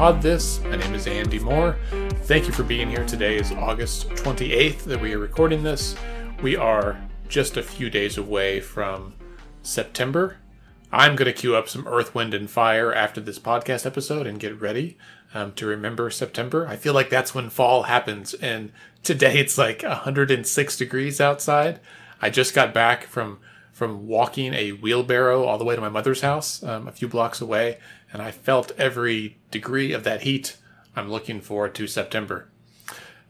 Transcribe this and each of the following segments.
Pod This. My name is Andy Moore. Thank you for being here. Today is August 28th that we are recording this. We are just a few days away from September. I'm going to queue up some Earth, Wind, and Fire after this podcast episode and get ready um, to remember September. I feel like that's when fall happens, and today it's like 106 degrees outside. I just got back from from walking a wheelbarrow all the way to my mother's house um, a few blocks away, and I felt every degree of that heat. I'm looking forward to September.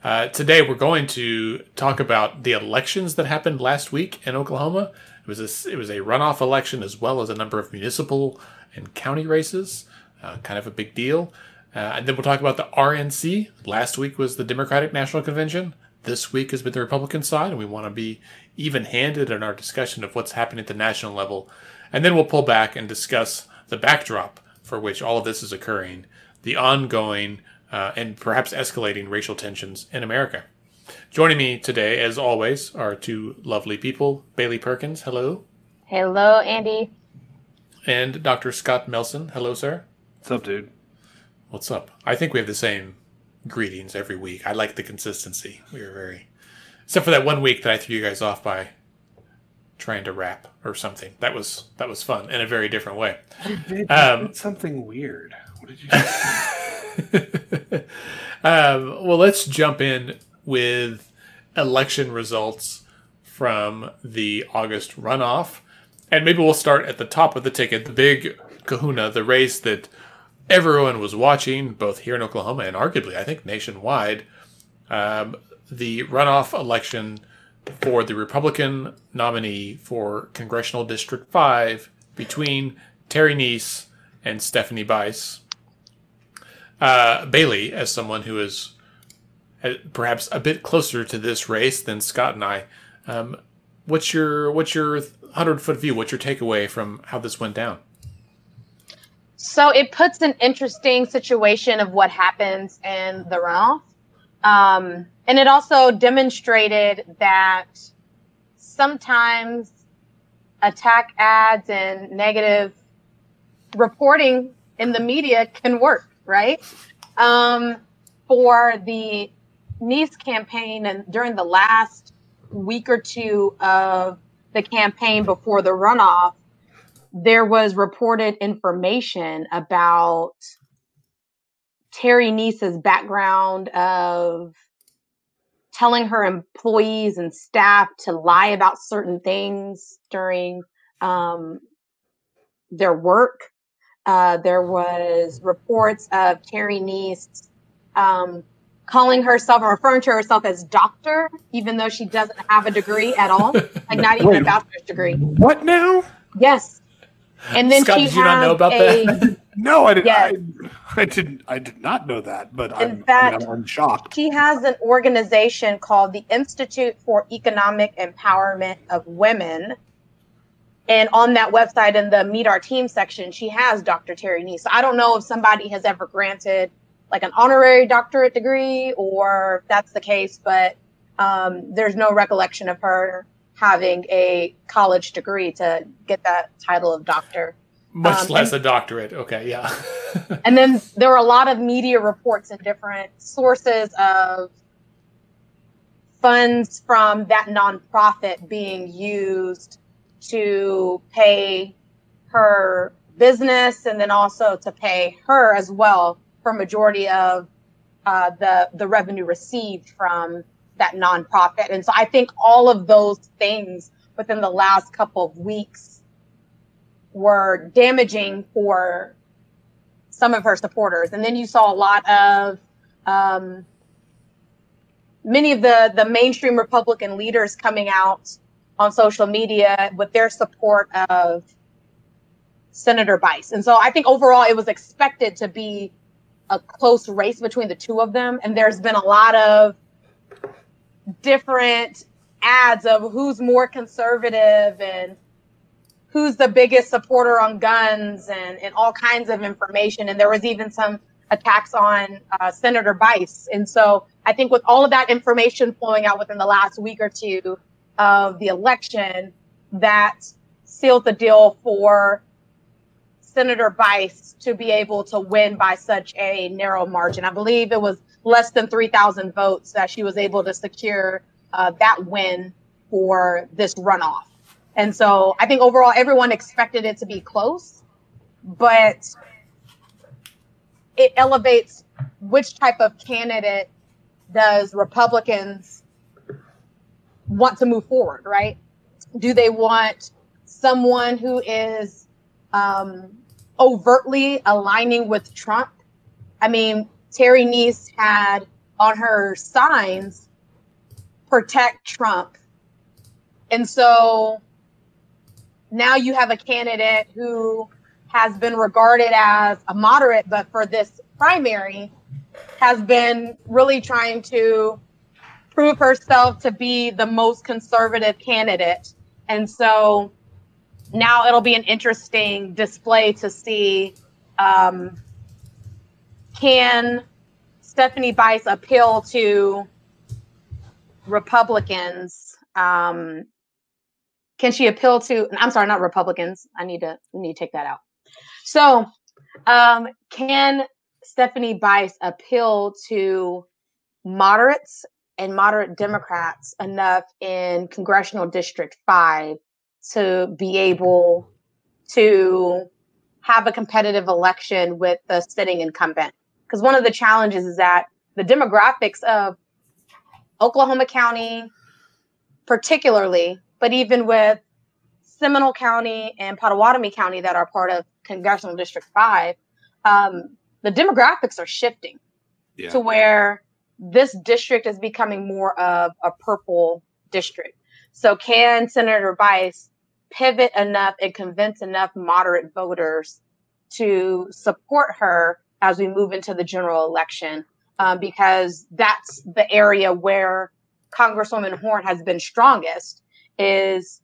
Uh, today, we're going to talk about the elections that happened last week in Oklahoma. It was a, it was a runoff election as well as a number of municipal and county races, uh, kind of a big deal. Uh, and then we'll talk about the RNC. Last week was the Democratic National Convention. This week has been the Republican side, and we want to be even handed in our discussion of what's happening at the national level. And then we'll pull back and discuss the backdrop for which all of this is occurring, the ongoing uh, and perhaps escalating racial tensions in America. Joining me today, as always, are two lovely people Bailey Perkins, hello. Hello, Andy. And Dr. Scott Melson, hello, sir. What's up, dude? What's up? I think we have the same greetings every week. I like the consistency. We are very, except for that one week that I threw you guys off by trying to rap or something. That was that was fun in a very different way. Did, um, did something weird. What did you? um, well, let's jump in with election results from the August runoff, and maybe we'll start at the top of the ticket, the big Kahuna, the race that everyone was watching, both here in Oklahoma and arguably, I think, nationwide, um, the runoff election for the Republican nominee for Congressional District 5 between Terry Neese and Stephanie Bice. Uh, Bailey, as someone who is perhaps a bit closer to this race than Scott and I, um, what's your what's your hundred foot view? What's your takeaway from how this went down? So it puts an interesting situation of what happens in the runoff. Um, and it also demonstrated that sometimes attack ads and negative reporting in the media can work, right? Um, for the Neese campaign and during the last week or two of the campaign before the runoff, there was reported information about Terry Neese's background of telling her employees and staff to lie about certain things during um, their work. Uh, there was reports of Terry Neese um, calling herself or referring to herself as doctor, even though she doesn't have a degree at all, like not even Wait, a bachelor's degree. What now? Yes, and then Scott, she did you not know about a, that? no, I, did, yes. I, I, didn't. I did not know that. But in I'm, fact, I mean, I'm shocked. She has an organization called the Institute for Economic Empowerment of Women. And on that website, in the Meet Our Team section, she has Dr. Terry Neese. So I don't know if somebody has ever granted like an honorary doctorate degree or if that's the case, but um, there's no recollection of her having a college degree to get that title of doctor. Much um, less and, a doctorate. Okay, yeah. and then there were a lot of media reports and different sources of funds from that nonprofit being used to pay her business and then also to pay her as well for majority of uh, the the revenue received from that nonprofit. And so I think all of those things within the last couple of weeks were damaging for some of her supporters. And then you saw a lot of um, many of the the mainstream Republican leaders coming out on social media with their support of Senator Bice. And so I think overall it was expected to be a close race between the two of them. And there's been a lot of different ads of who's more conservative and who's the biggest supporter on guns and, and all kinds of information. And there was even some attacks on uh, Senator Bice. And so I think with all of that information flowing out within the last week or two of the election, that sealed the deal for Senator Bice to be able to win by such a narrow margin. I believe it was less than 3,000 votes that she was able to secure uh, that win for this runoff. And so I think overall everyone expected it to be close, but it elevates which type of candidate does Republicans want to move forward, right? Do they want someone who is um, overtly aligning with Trump? I mean, Terry Neese had on her signs, protect Trump. And so now you have a candidate who has been regarded as a moderate, but for this primary, has been really trying to prove herself to be the most conservative candidate. And so now it'll be an interesting display to see um, can Stephanie Bice appeal to Republicans? Um, can she appeal to i'm sorry not republicans. I need to need to take that out. So um, can stephanie bice appeal to moderates and moderate democrats enough in congressional district 5 to be able to have a competitive election with the sitting incumbent because one of the challenges is that the demographics of oklahoma county particularly but even with Seminole County and Pottawatomie County that are part of Congressional District 5, um, the demographics are shifting yeah. to where this district is becoming more of a purple district. So, can Senator Bice pivot enough and convince enough moderate voters to support her as we move into the general election? Um, because that's the area where Congresswoman Horn has been strongest is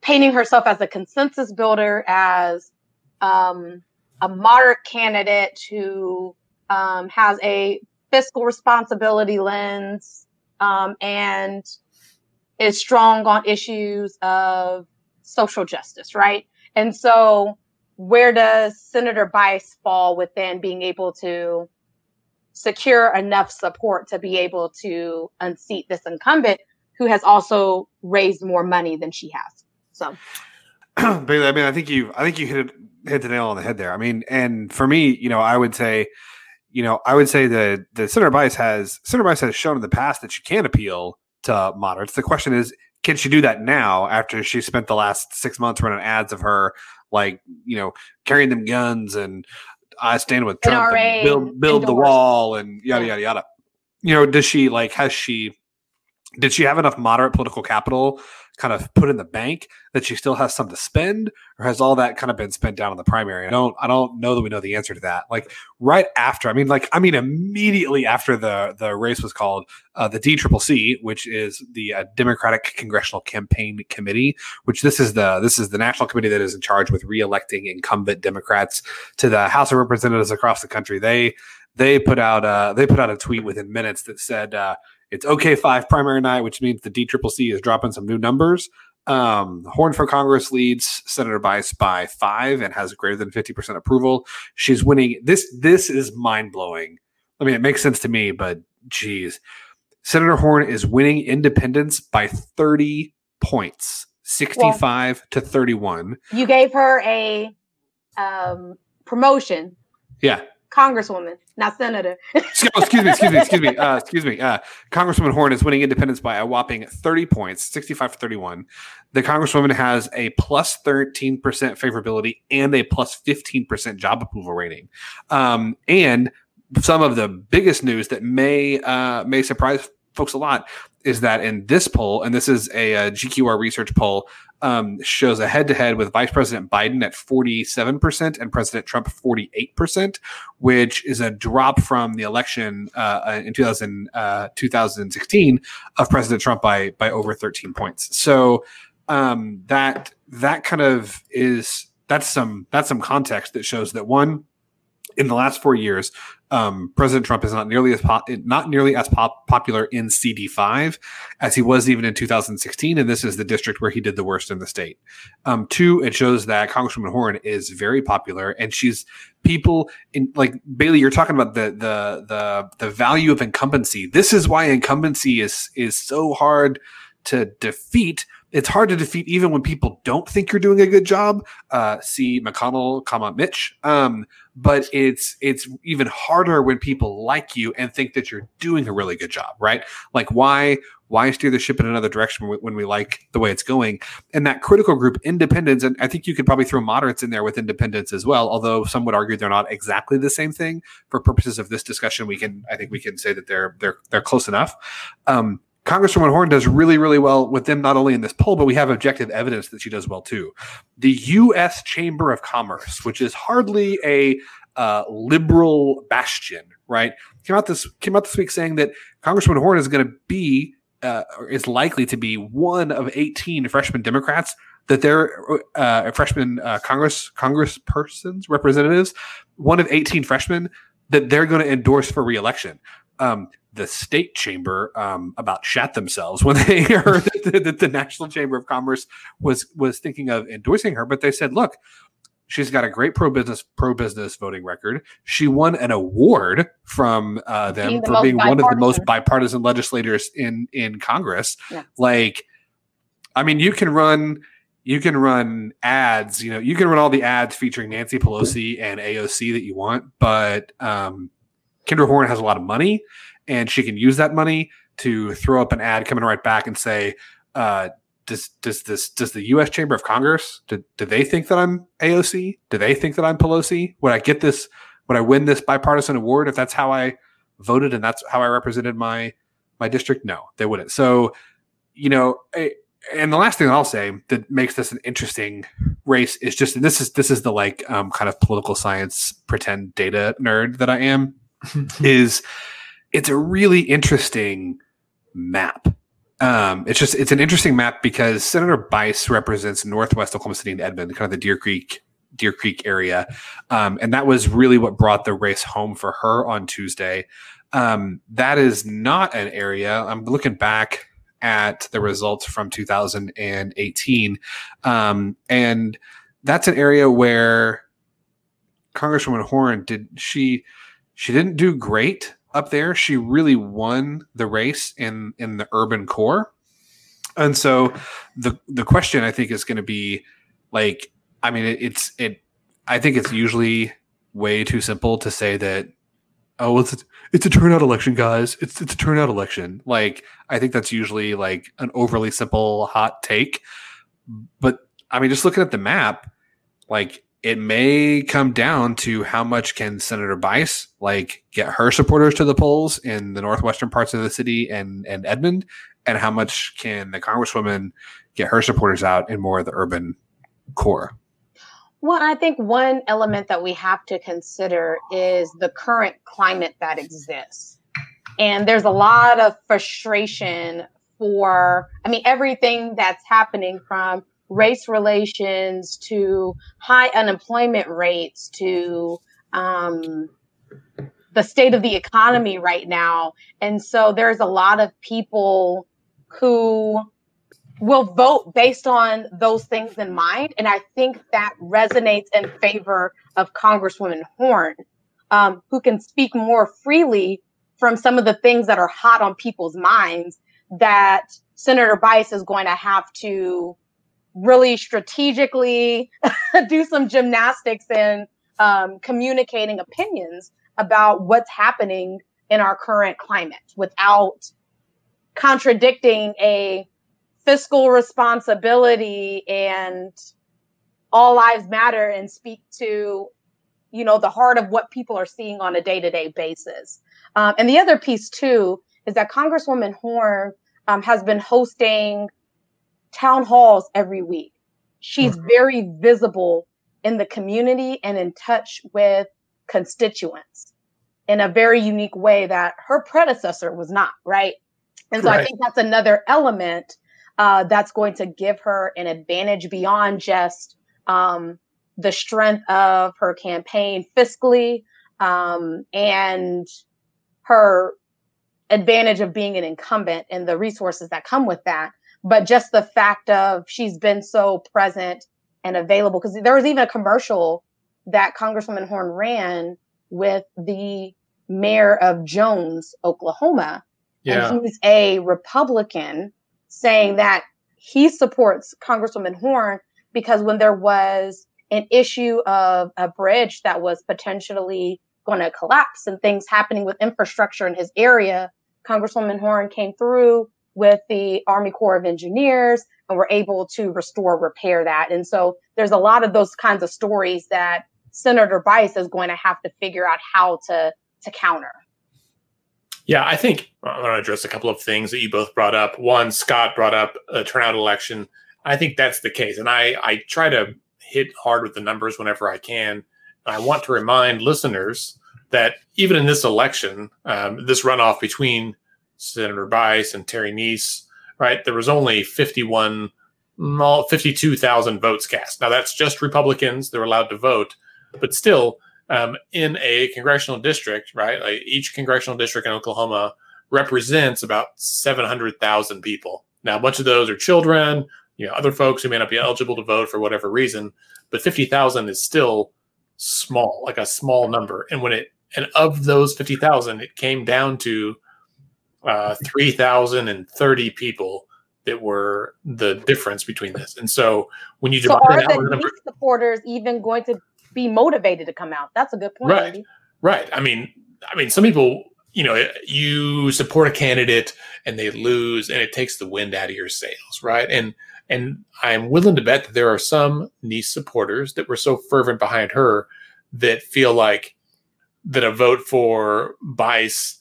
painting herself as a consensus builder, as um, a moderate candidate who um, has a fiscal responsibility lens um, and is strong on issues of social justice, right? And so, where does Senator Bice fall within being able to secure enough support to be able to unseat this incumbent who has also raised more money than she has. So, Bailey, I mean, I think you, I think you hit it, hit the nail on the head there. I mean, and for me, you know, I would say, you know, I would say that the Senator Bice has Senator Bice has shown in the past that she can appeal to moderates. The question is, can she do that now after she spent the last six months running ads of her like you know carrying them guns and I stand with Trump and build build the wall and yada yada yada. You know, does she like has she did she have enough moderate political capital kind of put in the bank that she still has some to spend? Or has all that kind of been spent down in the primary? I don't i don't know that we know the answer to that. Like right after i mean like i mean immediately after the the race was called uh, the dccc which is the uh, democratic congressional campaign committee which this is the this is the national committee that is in charge with reelecting incumbent democrats to the house of representatives across the country. They they put out uh they put out a tweet within minutes that said uh it's OK five primary night, which means the DCCC is dropping some new numbers. Um, Horn for Congress leads Senator Bice by five and has greater than 50% approval. She's winning. This this is mind blowing. I mean, it makes sense to me, but geez. Senator Horn is winning independents by 30 points, 65 well, to 31. You gave her a um, promotion. Yeah. Congresswoman, not senator. excuse me, excuse me, excuse me, uh, excuse me. Uh, Congresswoman Horn is winning independents by a whopping 30 points, 65 to 31. The Congresswoman has a plus 13% favorability and a plus 15% job approval rating. Um, and some of the biggest news that may uh, may surprise folks a lot is that in this poll, and this is a, a GQR research poll um, shows a head to head with Vice President Biden at 47% and President Trump 48%, which is a drop from the election uh, uh in 2000, uh, 2016 of President Trump by, by over 13 points. So, um, that that kind of is that's some that's some context that shows that one in the last four years, um, President Trump is not nearly as pop, not nearly as pop, popular in CD5 as he was even in 2016, and this is the district where he did the worst in the state. Um, two, it shows that Congresswoman Horn is very popular, and she's people in like Bailey. You're talking about the the the the value of incumbency. This is why incumbency is is so hard to defeat it's hard to defeat even when people don't think you're doing a good job. Uh, see McConnell, comma Mitch. Um, but it's it's even harder when people like you and think that you're doing a really good job, right? Like why why steer the ship in another direction when we like the way it's going? And that critical group, independents, and I think you could probably throw moderates in there with independents as well. Although some would argue they're not exactly the same thing. For purposes of this discussion, we can I think we can say that they're they're they're close enough. Um, Congresswoman Horn does really, really well with them, not only in this poll, but we have objective evidence that she does well too. The U.S. Chamber of Commerce, which is hardly a uh, liberal bastion, right? Came out this came out this week saying that Congresswoman Horn is going to be uh, is likely to be one of 18 freshman Democrats that they're uh, freshman uh, Congress Congresspersons representatives, one of 18 freshmen that they're going to endorse for reelection. Um, the state chamber um, about shat themselves when they heard that the, the, National Chamber of Commerce was was thinking of endorsing her. But they said, look, she's got a great pro business pro business voting record. She won an award from uh, them being the for being one of the most bipartisan legislators in in Congress. Yes. Like, I mean, you can run. You can run ads, you know, you can run all the ads featuring Nancy Pelosi and AOC that you want, but um, Kendra Horn has a lot of money and she can use that money to throw up an ad coming right back and say, uh, does does this does the U.S. Chamber of Congress do, do they think that I'm AOC? Do they think that I'm Pelosi? Would I get this? Would I win this bipartisan award if that's how I voted and that's how I represented my my district? No, they wouldn't. So, you know, I, and the last thing that I'll say that makes this an interesting race is just this is this is the like um, kind of political science pretend data nerd that I am is it's a really interesting map. Um, it's just it's an interesting map because Senator Bice represents Northwest Oklahoma City and Edmond, kind of the Deer Creek Deer Creek area, um, and that was really what brought the race home for her on Tuesday. Um, that is not an area. I'm looking back at the results from 2018, um, and that's an area where Congresswoman Horn did she she didn't do great up there. She really won the race in in the urban core. And so the the question I think is going to be like I mean it, it's it I think it's usually way too simple to say that oh it's it's a turnout election guys it's it's a turnout election like I think that's usually like an overly simple hot take but I mean just looking at the map like it may come down to how much can Senator Bice like get her supporters to the polls in the northwestern parts of the city and and Edmond, and how much can the Congresswoman get her supporters out in more of the urban core. Well, I think one element that we have to consider is the current climate that exists. And there's a lot of frustration for, I mean, everything that's happening from race relations to high unemployment rates to um, the state of the economy right now. And so there's a lot of people who will vote based on those things in mind. And I think that resonates in favor of Congresswoman Horn, um, who can speak more freely from some of the things that are hot on people's minds that Senator Bice is going to have to really strategically do some gymnastics in um, communicating opinions about what's happening in our current climate without contradicting a fiscal responsibility and all lives matter and speak to you know the heart of what people are seeing on a day-to-day basis. Um, and the other piece too is that congresswoman horn um, has been hosting town halls every week. She's mm-hmm. very visible in the community and in touch with constituents in a very unique way that her predecessor was not, right? And so right. I think that's another element uh, that's going to give her an advantage beyond just um, the strength of her campaign fiscally um, and her advantage of being an incumbent and the resources that come with that. But just the fact of she's been so present and available, because there was even a commercial that Congresswoman Horn ran with the mayor of Jones, Oklahoma. Yeah. And he's a Republican saying that he supports Congresswoman Horn because when there was an issue of a bridge that was potentially going to collapse and things happening with infrastructure in his area, Congresswoman Horn came through with the Army Corps of Engineers and were able to restore, repair that. And so there's a lot of those kinds of stories that Senator Bice is going to have to figure out how to to counter. Yeah, I think I want to address a couple of things that you both brought up. One, Scott brought up a turnout election. I think that's the case, and I I try to hit hard with the numbers whenever I can. I want to remind listeners that even in this election, um, this runoff between Senator Bice and Terry Neese, right, there was only 51, 52,000 votes cast. Now, that's just Republicans. They're allowed to vote. But still, um, in a congressional district, right, like each congressional district in Oklahoma represents about 700,000 people. Now, a bunch of those are children, you know, other folks who may not be eligible to vote for whatever reason, but 50,000 is still small, like a small number. And when it, and of those 50,000, it came down to uh, 3,030 people that were the difference between this. And so when you divide so are the number, supporters even going to be motivated to come out? That's a good point. Right. Andy. Right. I mean, I mean, some people, you know, you support a candidate and they lose, and it takes the wind out of your sails, right? And and I'm willing to bet that there are some Neese supporters that were so fervent behind her that feel like that a vote for Bice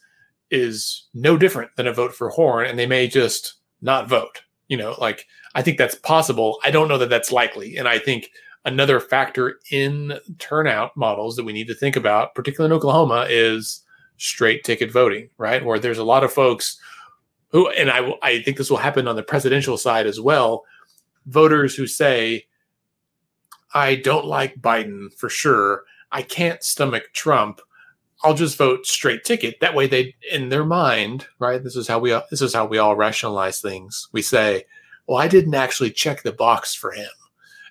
is no different than a vote for Horn, and they may just not vote. You know, like I think that's possible. I don't know that that's likely, and I think another factor in turnout models that we need to think about, particularly in Oklahoma, is straight ticket voting, right? Where there's a lot of folks who, and I, I think this will happen on the presidential side as well, voters who say, I don't like Biden for sure. I can't stomach Trump. I'll just vote straight ticket. That way, they in their mind, right? This is how we this is how we all rationalize things. We say, "Well, I didn't actually check the box for him,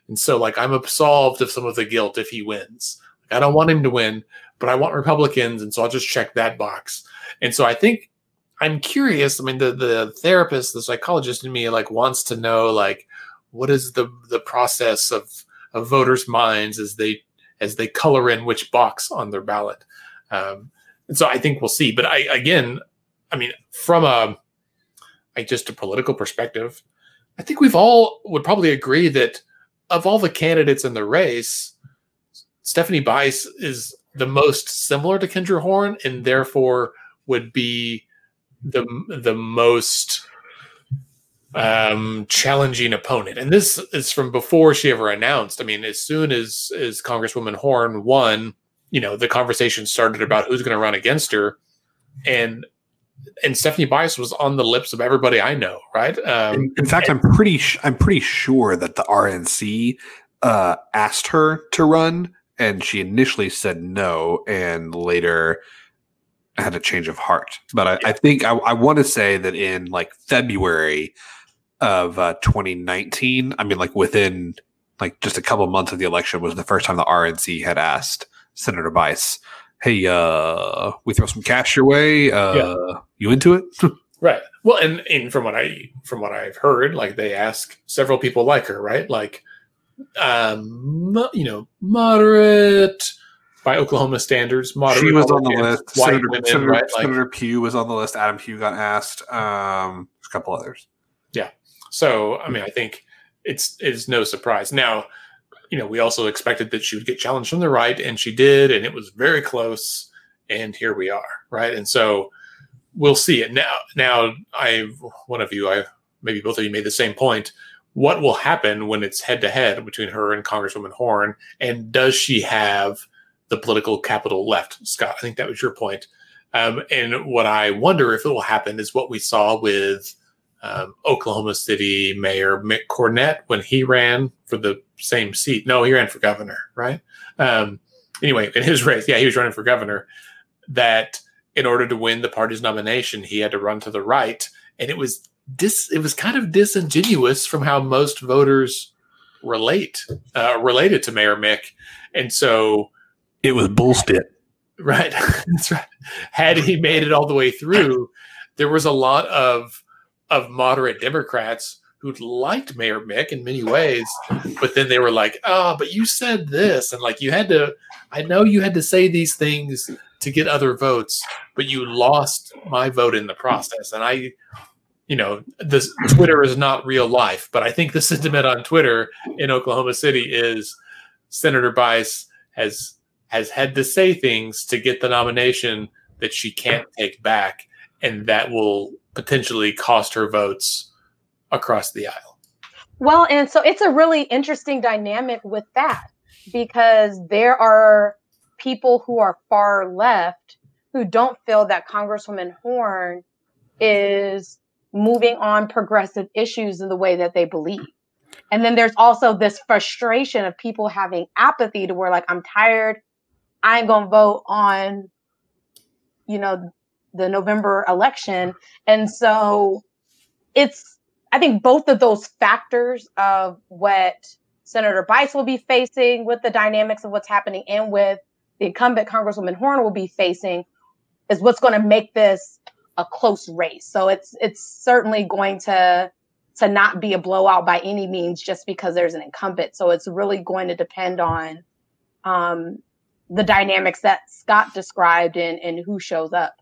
and so like I'm absolved of some of the guilt if he wins. Like, I don't want him to win, but I want Republicans, and so I'll just check that box." And so I think I'm curious. I mean, the the therapist, the psychologist in me, like wants to know like what is the the process of of voters' minds as they as they color in which box on their ballot. Um, and so I think we'll see. But I again, I mean, from a I just a political perspective, I think we've all would probably agree that of all the candidates in the race, Stephanie Bice is the most similar to Kendra Horn, and therefore would be the the most um, challenging opponent. And this is from before she ever announced. I mean, as soon as as Congresswoman Horn won, you know, the conversation started about who's going to run against her, and and Stephanie Bice was on the lips of everybody I know, right? Um, in, in, fact, and, I'm pretty sh- I'm pretty sure that the RNC uh, asked her to run, and she initially said no, and later had a change of heart. But I, yeah. I think I, I want to say that in like February, of uh, 2019. I mean, like within like just a couple months of the election was the first time the RNC had asked Senator Bice, "Hey, uh, we throw some cash your way. Uh, yeah. You into it?" right. Well, and, and from what I from what I've heard, like they ask several people like her, right? Like, um, you know, moderate by Oklahoma standards. Moderate she was on the list. Senator, women, Senator, right? Senator like, Pugh was on the list. Adam Pugh got asked. Um, a couple others. Yeah. So, I mean, I think it's it's no surprise. Now, you know, we also expected that she would get challenged from the right, and she did, and it was very close. And here we are, right? And so we'll see it now. Now, I one of you, I maybe both of you made the same point. What will happen when it's head to head between her and Congresswoman Horn? And does she have the political capital left, Scott? I think that was your point. Um, and what I wonder if it will happen is what we saw with um, Oklahoma City Mayor Mick Cornett when he ran for the same seat. No, he ran for governor, right? Um, anyway, in his race, yeah, he was running for governor. That in order to win the party's nomination, he had to run to the right, and it was dis. It was kind of disingenuous from how most voters relate uh, related to Mayor Mick, and so it was bullshit. Right, that's right. Had he made it all the way through, there was a lot of of moderate Democrats who liked Mayor Mick in many ways, but then they were like, "Oh, but you said this," and like you had to. I know you had to say these things to get other votes, but you lost my vote in the process, and I. You know, this Twitter is not real life, but I think the sentiment on Twitter in Oklahoma City is Senator Bice has has had to say things to get the nomination that she can't take back, and that will potentially cost her votes across the aisle. Well, and so it's a really interesting dynamic with that because there are people who are far left who don't feel that Congresswoman Horn is moving on progressive issues in the way that they believe. And then there's also this frustration of people having apathy to where, like, I'm tired. I ain't gonna vote on, you know, the November election. And so it's, I think both of those factors of what Senator Bice will be facing with the dynamics of what's happening and with the incumbent Congresswoman Horn will be facing is what's going to make this a close race. So it's it's certainly going to to not be a blowout by any means just because there's an incumbent. So it's really going to depend on um, the dynamics that Scott described and, and who shows up.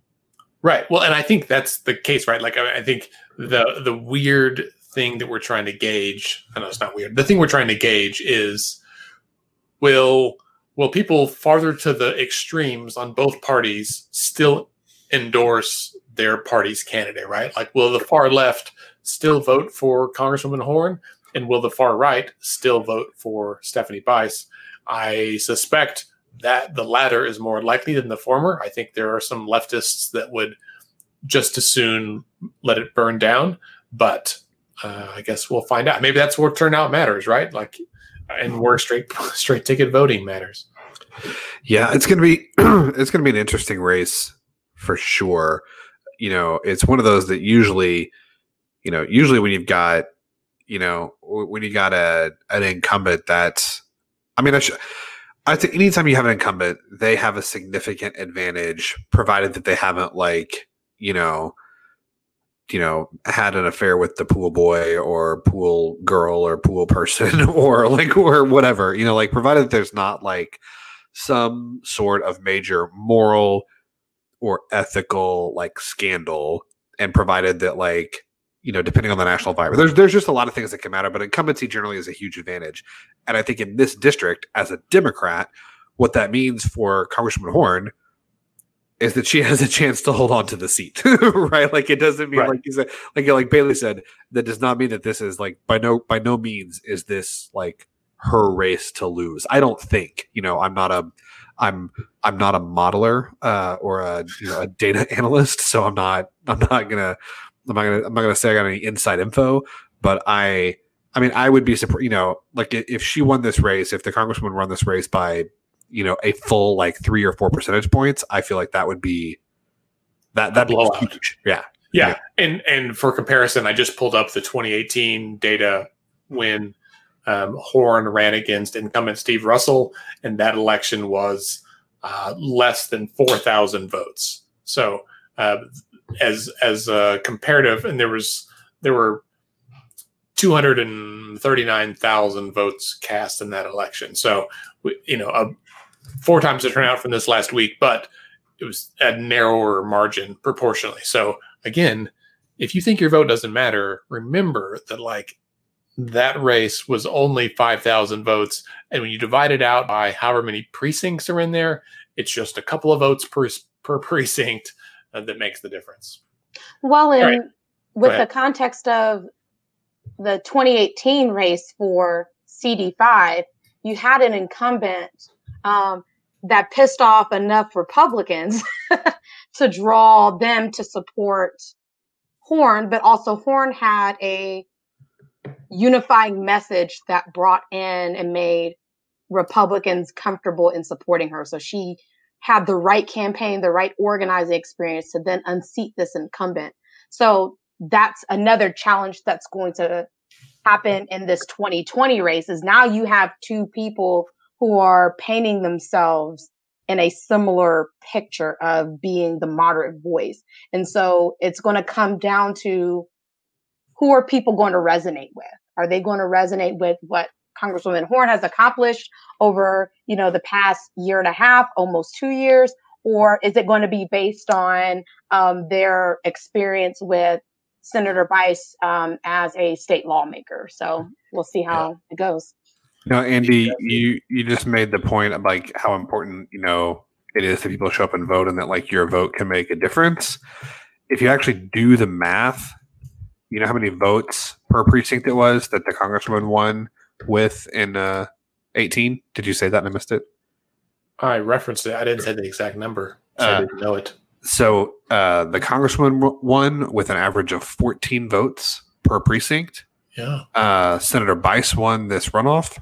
Right. Well, and I think that's the case, right? Like, I, I think the the weird thing that we're trying to gauge. I know it's not weird. The thing we're trying to gauge is will will people farther to the extremes on both parties still endorse their party's candidate, right? Like, will the far left still vote for Congresswoman Horn, and will the far right still vote for Stephanie Bice? I suspect that the latter is more likely than the former. I think there are some leftists that would just as soon let it burn down, but uh, I guess we'll find out. Maybe that's where turnout matters, right? Like, and where straight straight ticket voting matters. Yeah, it's gonna be it's gonna be an interesting race for sure. You know, it's one of those that usually, you know, usually when you've got, you know, when you got a an incumbent that's, I mean, I should I think anytime you have an incumbent, they have a significant advantage, provided that they haven't like you know, you know, had an affair with the pool boy or pool girl or pool person or like or whatever, you know, like provided that there's not like some sort of major moral or ethical like scandal, and provided that like you know, depending on the national environment. There's there's just a lot of things that come can matter, but incumbency generally is a huge advantage. And I think in this district, as a Democrat, what that means for Congresswoman Horn is that she has a chance to hold on to the seat, right? Like it doesn't mean right. like you said, like like Bailey said, that does not mean that this is like by no by no means is this like her race to lose. I don't think. You know, I'm not a I'm I'm not a modeler uh, or a you know a data analyst, so I'm not I'm not gonna I'm not gonna I'm not gonna say I got any inside info, but I I mean I would be surprised. You know, like if she won this race, if the congresswoman won this race by you know a full like three or four percentage points, I feel like that would be that that blowout. Huge. Yeah. yeah, yeah, and and for comparison, I just pulled up the 2018 data when um, Horn ran against incumbent Steve Russell, and that election was uh, less than 4,000 votes. So uh, as as a comparative, and there was there were 239,000 votes cast in that election. So, you know, a, four times the turnout from this last week, but it was a narrower margin proportionally. So, again, if you think your vote doesn't matter, remember that like that race was only 5,000 votes. And when you divide it out by however many precincts are in there, it's just a couple of votes per, per precinct uh, that makes the difference. Well, in right. with the context of the 2018 race for CD5, you had an incumbent um, that pissed off enough Republicans to draw them to support Horn, but also Horn had a unifying message that brought in and made Republicans comfortable in supporting her. So she had the right campaign, the right organizing experience to then unseat this incumbent. So that's another challenge that's going to happen in this 2020 race is now you have two people who are painting themselves in a similar picture of being the moderate voice. And so it's going to come down to who are people going to resonate with? Are they going to resonate with what Congresswoman Horn has accomplished over, you know, the past year and a half, almost two years? Or is it going to be based on um, their experience with Senator Bice um, as a state lawmaker? So we'll see how yeah. it goes. No, Andy, you you just made the point of like how important you know it is that people show up and vote, and that like your vote can make a difference. If you actually do the math, you know how many votes per precinct it was that the congresswoman won with in uh, 18? Did you say that and I missed it? I referenced it. I didn't say the exact number, so uh, I didn't know it. So uh, the congressman won with an average of 14 votes per precinct. Yeah. Uh, Senator Bice won this runoff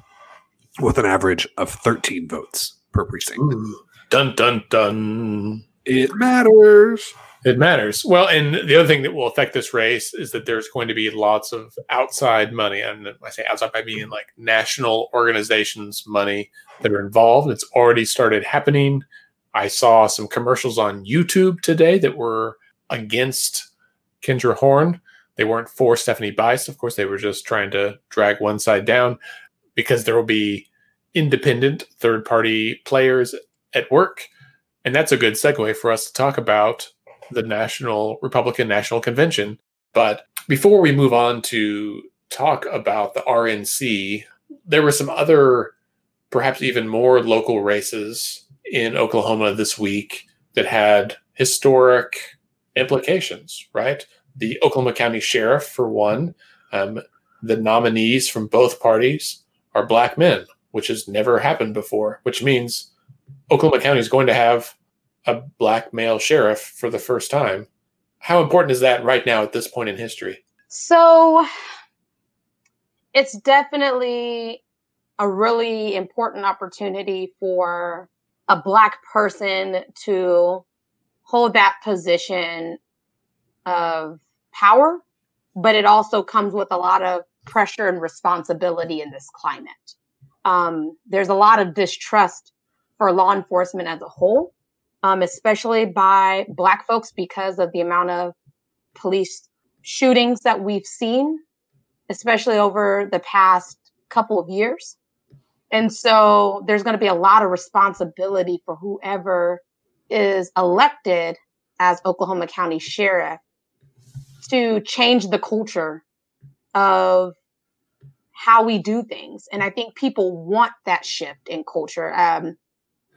with an average of 13 votes per precinct. Ooh. Dun dun dun. It matters. It matters. Well, and the other thing that will affect this race is that there's going to be lots of outside money. And I say outside, I mean like national organizations' money that are involved. It's already started happening. I saw some commercials on YouTube today that were against Kendra Horn. They weren't for Stephanie Bice. Of course, they were just trying to drag one side down because there will be independent third party players at work. And that's a good segue for us to talk about the National Republican National Convention. But before we move on to talk about the RNC, there were some other, perhaps even more local races in Oklahoma this week that had historic implications, right? The Oklahoma County Sheriff, for one, um, the nominees from both parties are black men, which has never happened before, which means Oklahoma County is going to have a black male sheriff for the first time. How important is that right now at this point in history? So it's definitely a really important opportunity for a black person to hold that position of power, but it also comes with a lot of pressure and responsibility in this climate. Um, there's a lot of distrust for law enforcement as a whole um, especially by Black folks because of the amount of police shootings that we've seen, especially over the past couple of years. And so there's going to be a lot of responsibility for whoever is elected as Oklahoma County Sheriff to change the culture of how we do things. And I think people want that shift in culture. Um,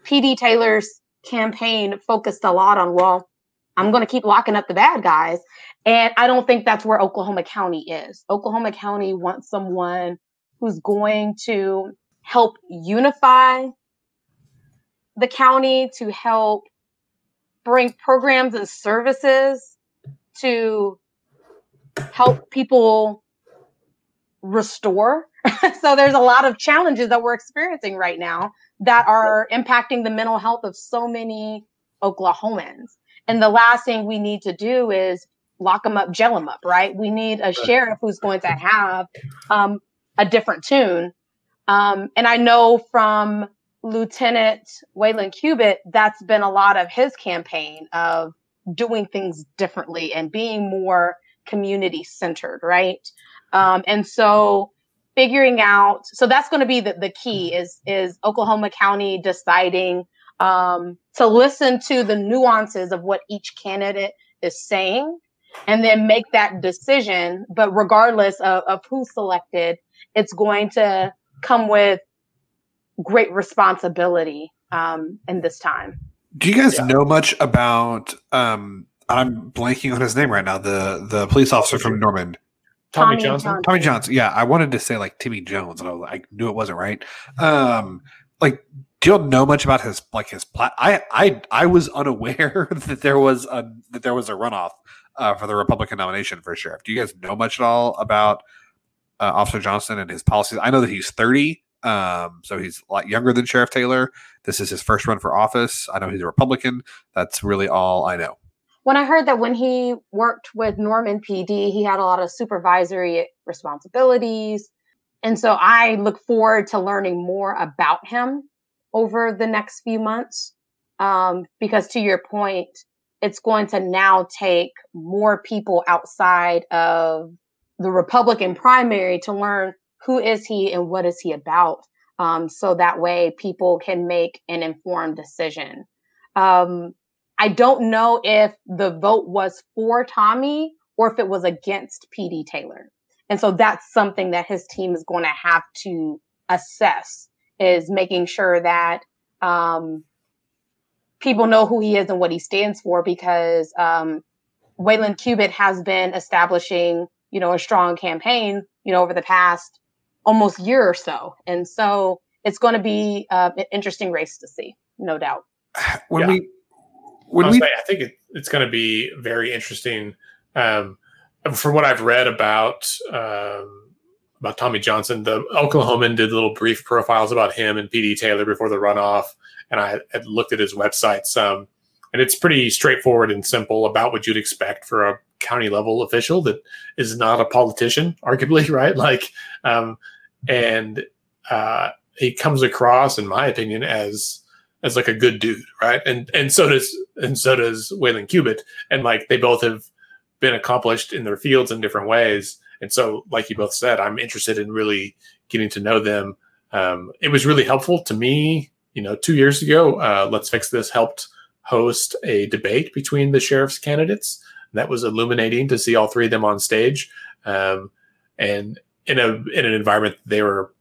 PD Taylor's campaign focused a lot on, well, I'm going to keep locking up the bad guys. And I don't think that's where Oklahoma County is. Oklahoma County wants someone who's going to help unify the county, to help bring programs and services to help people restore. so there's a lot of challenges that we're experiencing right now that are impacting the mental health of so many Oklahomans. And the last thing we need to do is lock them up, jail them up, right? We need a sheriff who's going to have um, a different tune. Um, and I know from Lieutenant Wayland Cubit, that's been a lot of his campaign of doing things differently and being more community centered, right? Um, and so figuring out so that's going to be the, the key is is oklahoma county deciding um, to listen to the nuances of what each candidate is saying and then make that decision. But regardless of, of who's selected it's going to come with great responsibility um, in this time. Do you guys yeah. know much about um, i'm blanking on his name right now the the police officer from norman Tommy, Tommy Johnson. Johnson. Tommy Johnson. Yeah, I wanted to say like Timmy Jones, and I, was, I knew it wasn't right. Um, like, do you know much about his like his plat? I I I was unaware that there was a that there was a runoff uh, for the Republican nomination for sheriff. Do you guys know much at all about uh, Officer Johnson and his policies? I know that he's 30, um, so he's a lot younger than Sheriff Taylor. This is his first run for office. I know he's a Republican. That's really all I know. When I heard that when he worked with Norman PD, he had a lot of supervisory responsibilities. And so I look forward to learning more about him over the next few months. Um, because to your point, it's going to now take more people outside of the Republican primary to learn who is he and what is he about. Um, so that way people can make an informed decision. Um, I don't know if the vote was for Tommy or if it was against PD Taylor. And so that's something that his team is going to have to assess is making sure that um, people know who he is and what he stands for because um, Wayland Cubit has been establishing, you know, a strong campaign, you know, over the past almost year or so. And so it's going to be uh, an interesting race to see, no doubt. When yeah. we, when we, I think it, it's going to be very interesting. Um, from what I've read about um, about Tommie Johnson, the Oklahoman did little brief profiles about him and PD Taylor before the runoff and I had looked at his website some, and it's pretty straightforward and simple about what you'd expect for a county level official that is not a politician, arguably, right? Like, um, and uh, he comes across, in my opinion, as as like a good dude, right? And and so does and so does Wayland Cubit, and like they both have been accomplished in their fields in different ways. And so, like you both said, I'm interested in really getting to know them. Um, it was really helpful to me you know, two years ago, uh, Let's Fix This helped host a debate between the sheriff's candidates. That was illuminating to see all three of them on stage, um, and in a in an environment they were.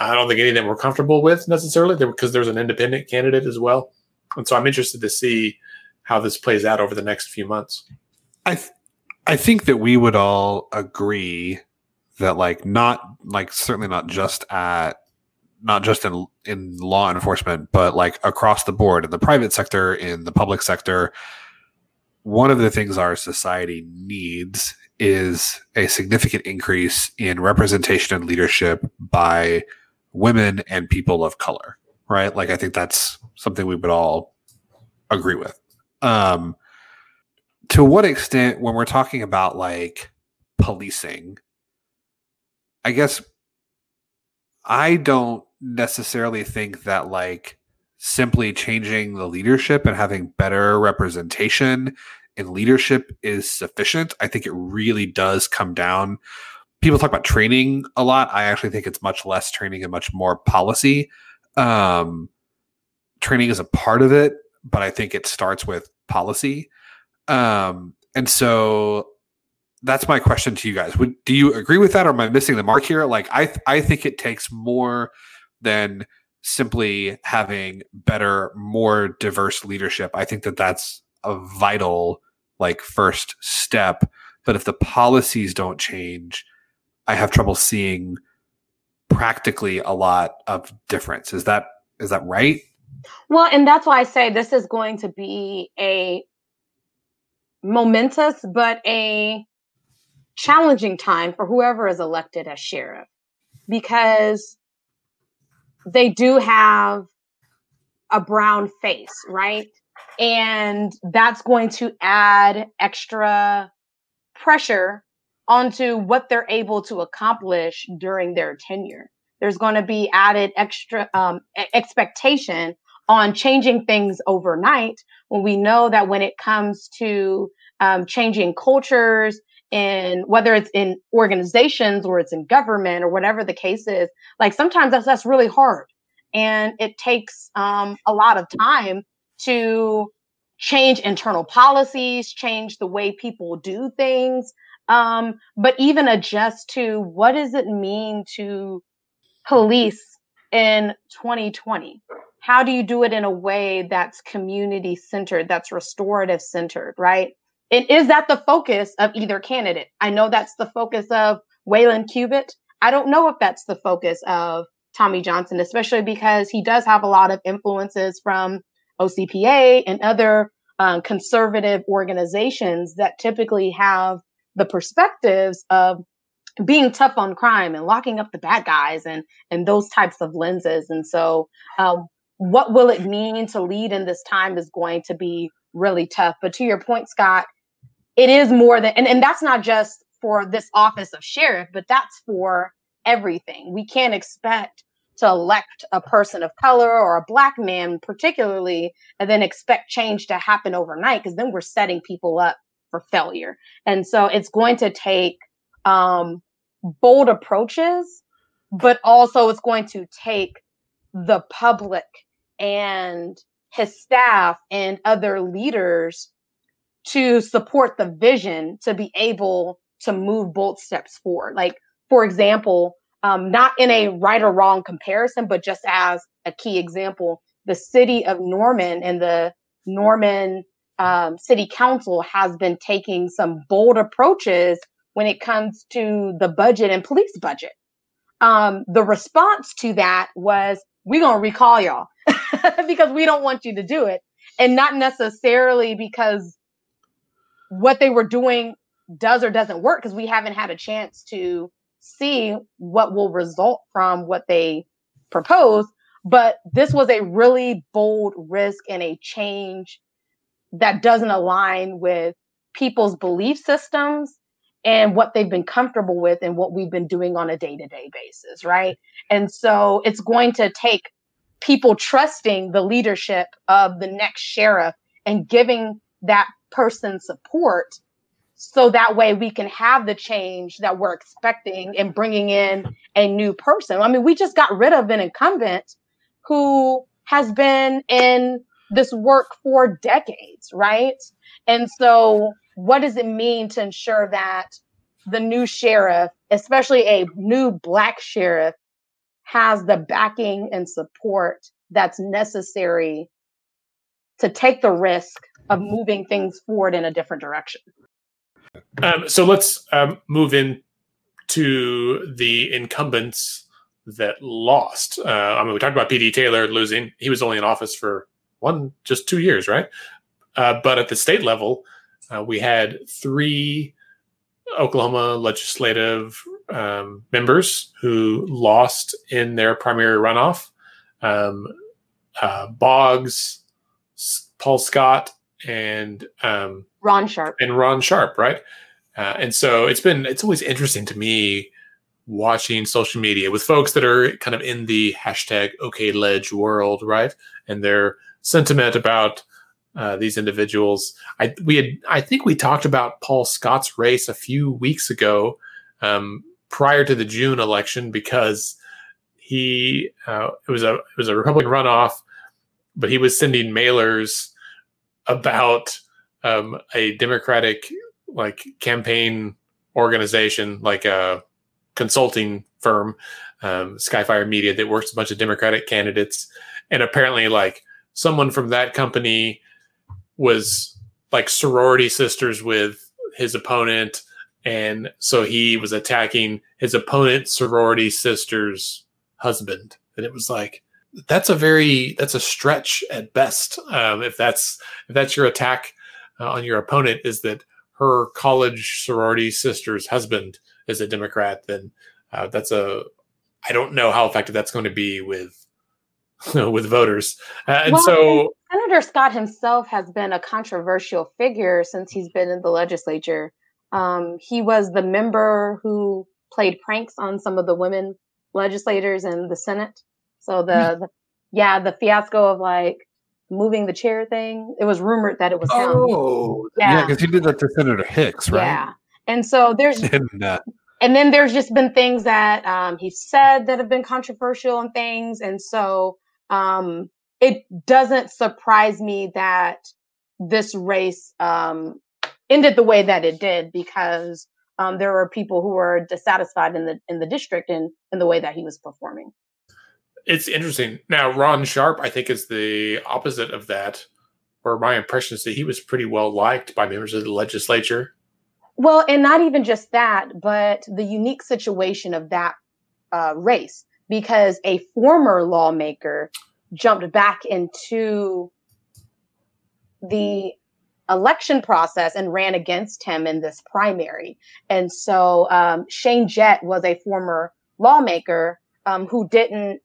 I don't think any of them were comfortable with necessarily because there's an independent candidate as well, and so I'm interested to see how this plays out over the next few months. I th- I think that we would all agree that like not like certainly not just at not just in in law enforcement, but like across the board in the private sector, in the public sector. One of the things our society needs is a significant increase in representation and leadership by women and people of color, right? Like I think that's something we would all agree with. Um, to what extent, when we're talking about like policing, I guess I don't necessarily think that like simply changing the leadership and having better representation in leadership is sufficient. I think it really does come down. People talk about training a lot. I actually think it's much less training and much more policy. Um, training is a part of it, but I think it starts with policy. Um, and so that's my question to you guys. Would do you agree with that, or am I missing the mark here? Like I, th- I think it takes more than simply having better, more diverse leadership. I think that that's a vital like first step. But if the policies don't change, I have trouble seeing practically a lot of difference. Is that is that right? Well, and that's why I say this is going to be a momentous but a challenging time for whoever is elected as sheriff because they do have a brown face, right? And that's going to add extra pressure onto what they're able to accomplish during their tenure. There's going to be added extra um, expectation on changing things overnight when we know that when it comes to um, changing cultures and whether it's in organizations or it's in government or whatever the case is like sometimes that's that's really hard and it takes um, a lot of time to change internal policies change the way people do things um, but even adjust to what does it mean to police in 2020 how do you do it in a way that's community centered that's restorative centered right and is that the focus of either candidate? I know that's the focus of Wayland Cubit. I don't know if that's the focus of Tommie Johnson, especially because he does have a lot of influences from OCPA and other um, conservative organizations that typically have the perspectives of being tough on crime and locking up the bad guys and and those types of lenses. And so um, what will it mean to lead in this time is going to be really tough. But to your point scott it is more than and, and that's not just for this office of sheriff but that's for everything. We can't expect to elect a person of color or a black man particularly and then expect change to happen overnight because then we're setting people up for failure and so it's going to take um, bold approaches, but also it's going to take the public and his staff and other leaders to support the vision to be able to move bold steps forward. Like, for example, um, not in a right or wrong comparison, but just as a key example, the city of Norman and the Norman um, City Council has been taking some bold approaches when it comes to the budget and police budget. Um, the response to that was, we're going to recall y'all because we don't want you to do it. And not necessarily because what they were doing does or doesn't work, because we haven't had a chance to see what will result from what they propose. But this was a really bold risk and a change that doesn't align with people's belief systems and what they've been comfortable with and what we've been doing on a day to day basis, right? And so it's going to take people trusting the leadership of the next sheriff and giving that person support so that way we can have the change that we're expecting and bringing in a new person. I mean, we just got rid of an incumbent who has been in this work for decades, right? And so what does it mean to ensure that the new sheriff, especially a new black sheriff, has the backing and support that's necessary to take the risk of moving things forward in a different direction. Um, so let's um, move in to the incumbents that lost. Uh, I mean, we talked about PD Taylor losing. He was only in office for one, just two years, right? Uh, but at the state level, uh, we had three Oklahoma legislative um, members who lost in their primary runoff. Um, uh, Boggs, Paul Scott, and um, Ron Sharp. And Ron Sharp, right? Uh, and so it's been it's always interesting to me watching social media with folks that are kind of in the hashtag OK Ledge world, right? And their sentiment about uh, these individuals. I we had I think we talked about Paul Scott's race a few weeks ago, um, prior to the June election, because he uh, it was a it was a Republican runoff, but he was sending mailers about um, a Democratic like campaign organization, like a consulting firm, um, Skyfire Media, that works a bunch of Democratic candidates, and apparently like someone from that company was like sorority sisters with his opponent and so he was attacking his opponent's sorority sister's husband. And it was like that's a very that's a stretch at best um, if that's if that's your attack uh, on your opponent is that her college sorority sister's husband is a democrat then uh, that's a i don't know how effective that's going to be with with voters uh, and well, so Senator Scott himself has been a controversial figure since he's been in the legislature. Um, he was the member who played pranks on some of the women legislators in the Senate. So the, hmm. the yeah, the fiasco of like moving the chair thing. It was rumored that it was him. Oh, yeah, because yeah, he did that to Senator Hicks, right? Yeah, and so there's and, uh, and then there's just been things that um, he said that have been controversial and things, and so um, it doesn't surprise me that this race um, ended the way that it did because um, there were people who were dissatisfied in the in the district and in the way that he was performing. It's interesting. Now, Ron Sharp, I think, is the opposite of that. Or my impression is that he was pretty well liked by members of the legislature. Well, and not even just that, but the unique situation of that uh, race, because a former lawmaker jumped back into the election process and ran against him in this primary. And so um, Shane Jett was a former lawmaker um, who didn't,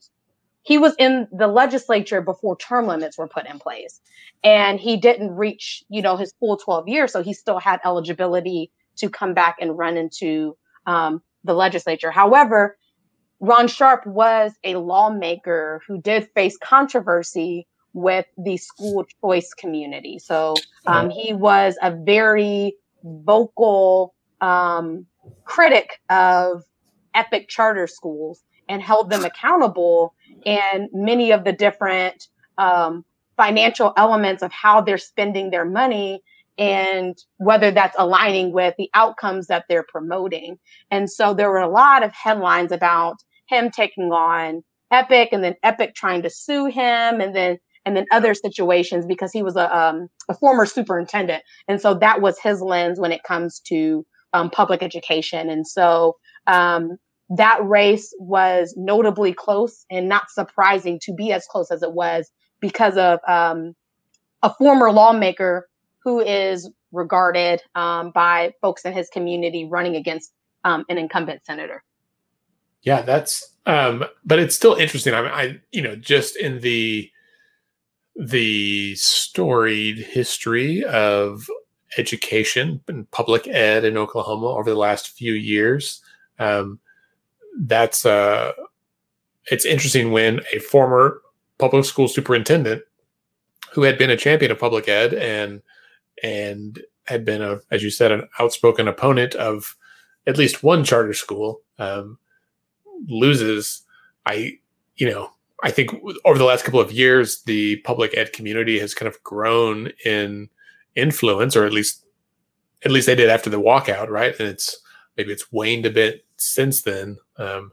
he was in the legislature before term limits were put in place. And he didn't reach, you know, his full 12 years. So he still had eligibility to come back and run into um, the legislature. However, Ron Sharp was a lawmaker who did face controversy with the school choice community. So um, he was a very vocal um, critic of epic charter schools and held them accountable in many of the different um, financial elements of how they're spending their money and whether that's aligning with the outcomes that they're promoting. And so there were a lot of headlines about him taking on Epic and then Epic trying to sue him and then and then other situations because he was a, um, a former superintendent. And so that was his lens when it comes to um, public education. And so um, that race was notably close and not surprising to be as close as it was because of um, a former lawmaker who is regarded um, by folks in his community running against um, an incumbent senator. Yeah, that's um, but it's still interesting. I, mean, I you know just in the the storied history of education and public ed in Oklahoma over the last few years. Um, that's uh, it's interesting when a former public school superintendent who had been a champion of public ed and and had been a, as you said, an outspoken opponent of at least one charter school um, loses. I, you know, I think over the last couple of years, the public ed community has kind of grown in influence, or at least at least they did after the walkout, right? And it's maybe it's waned a bit since then um,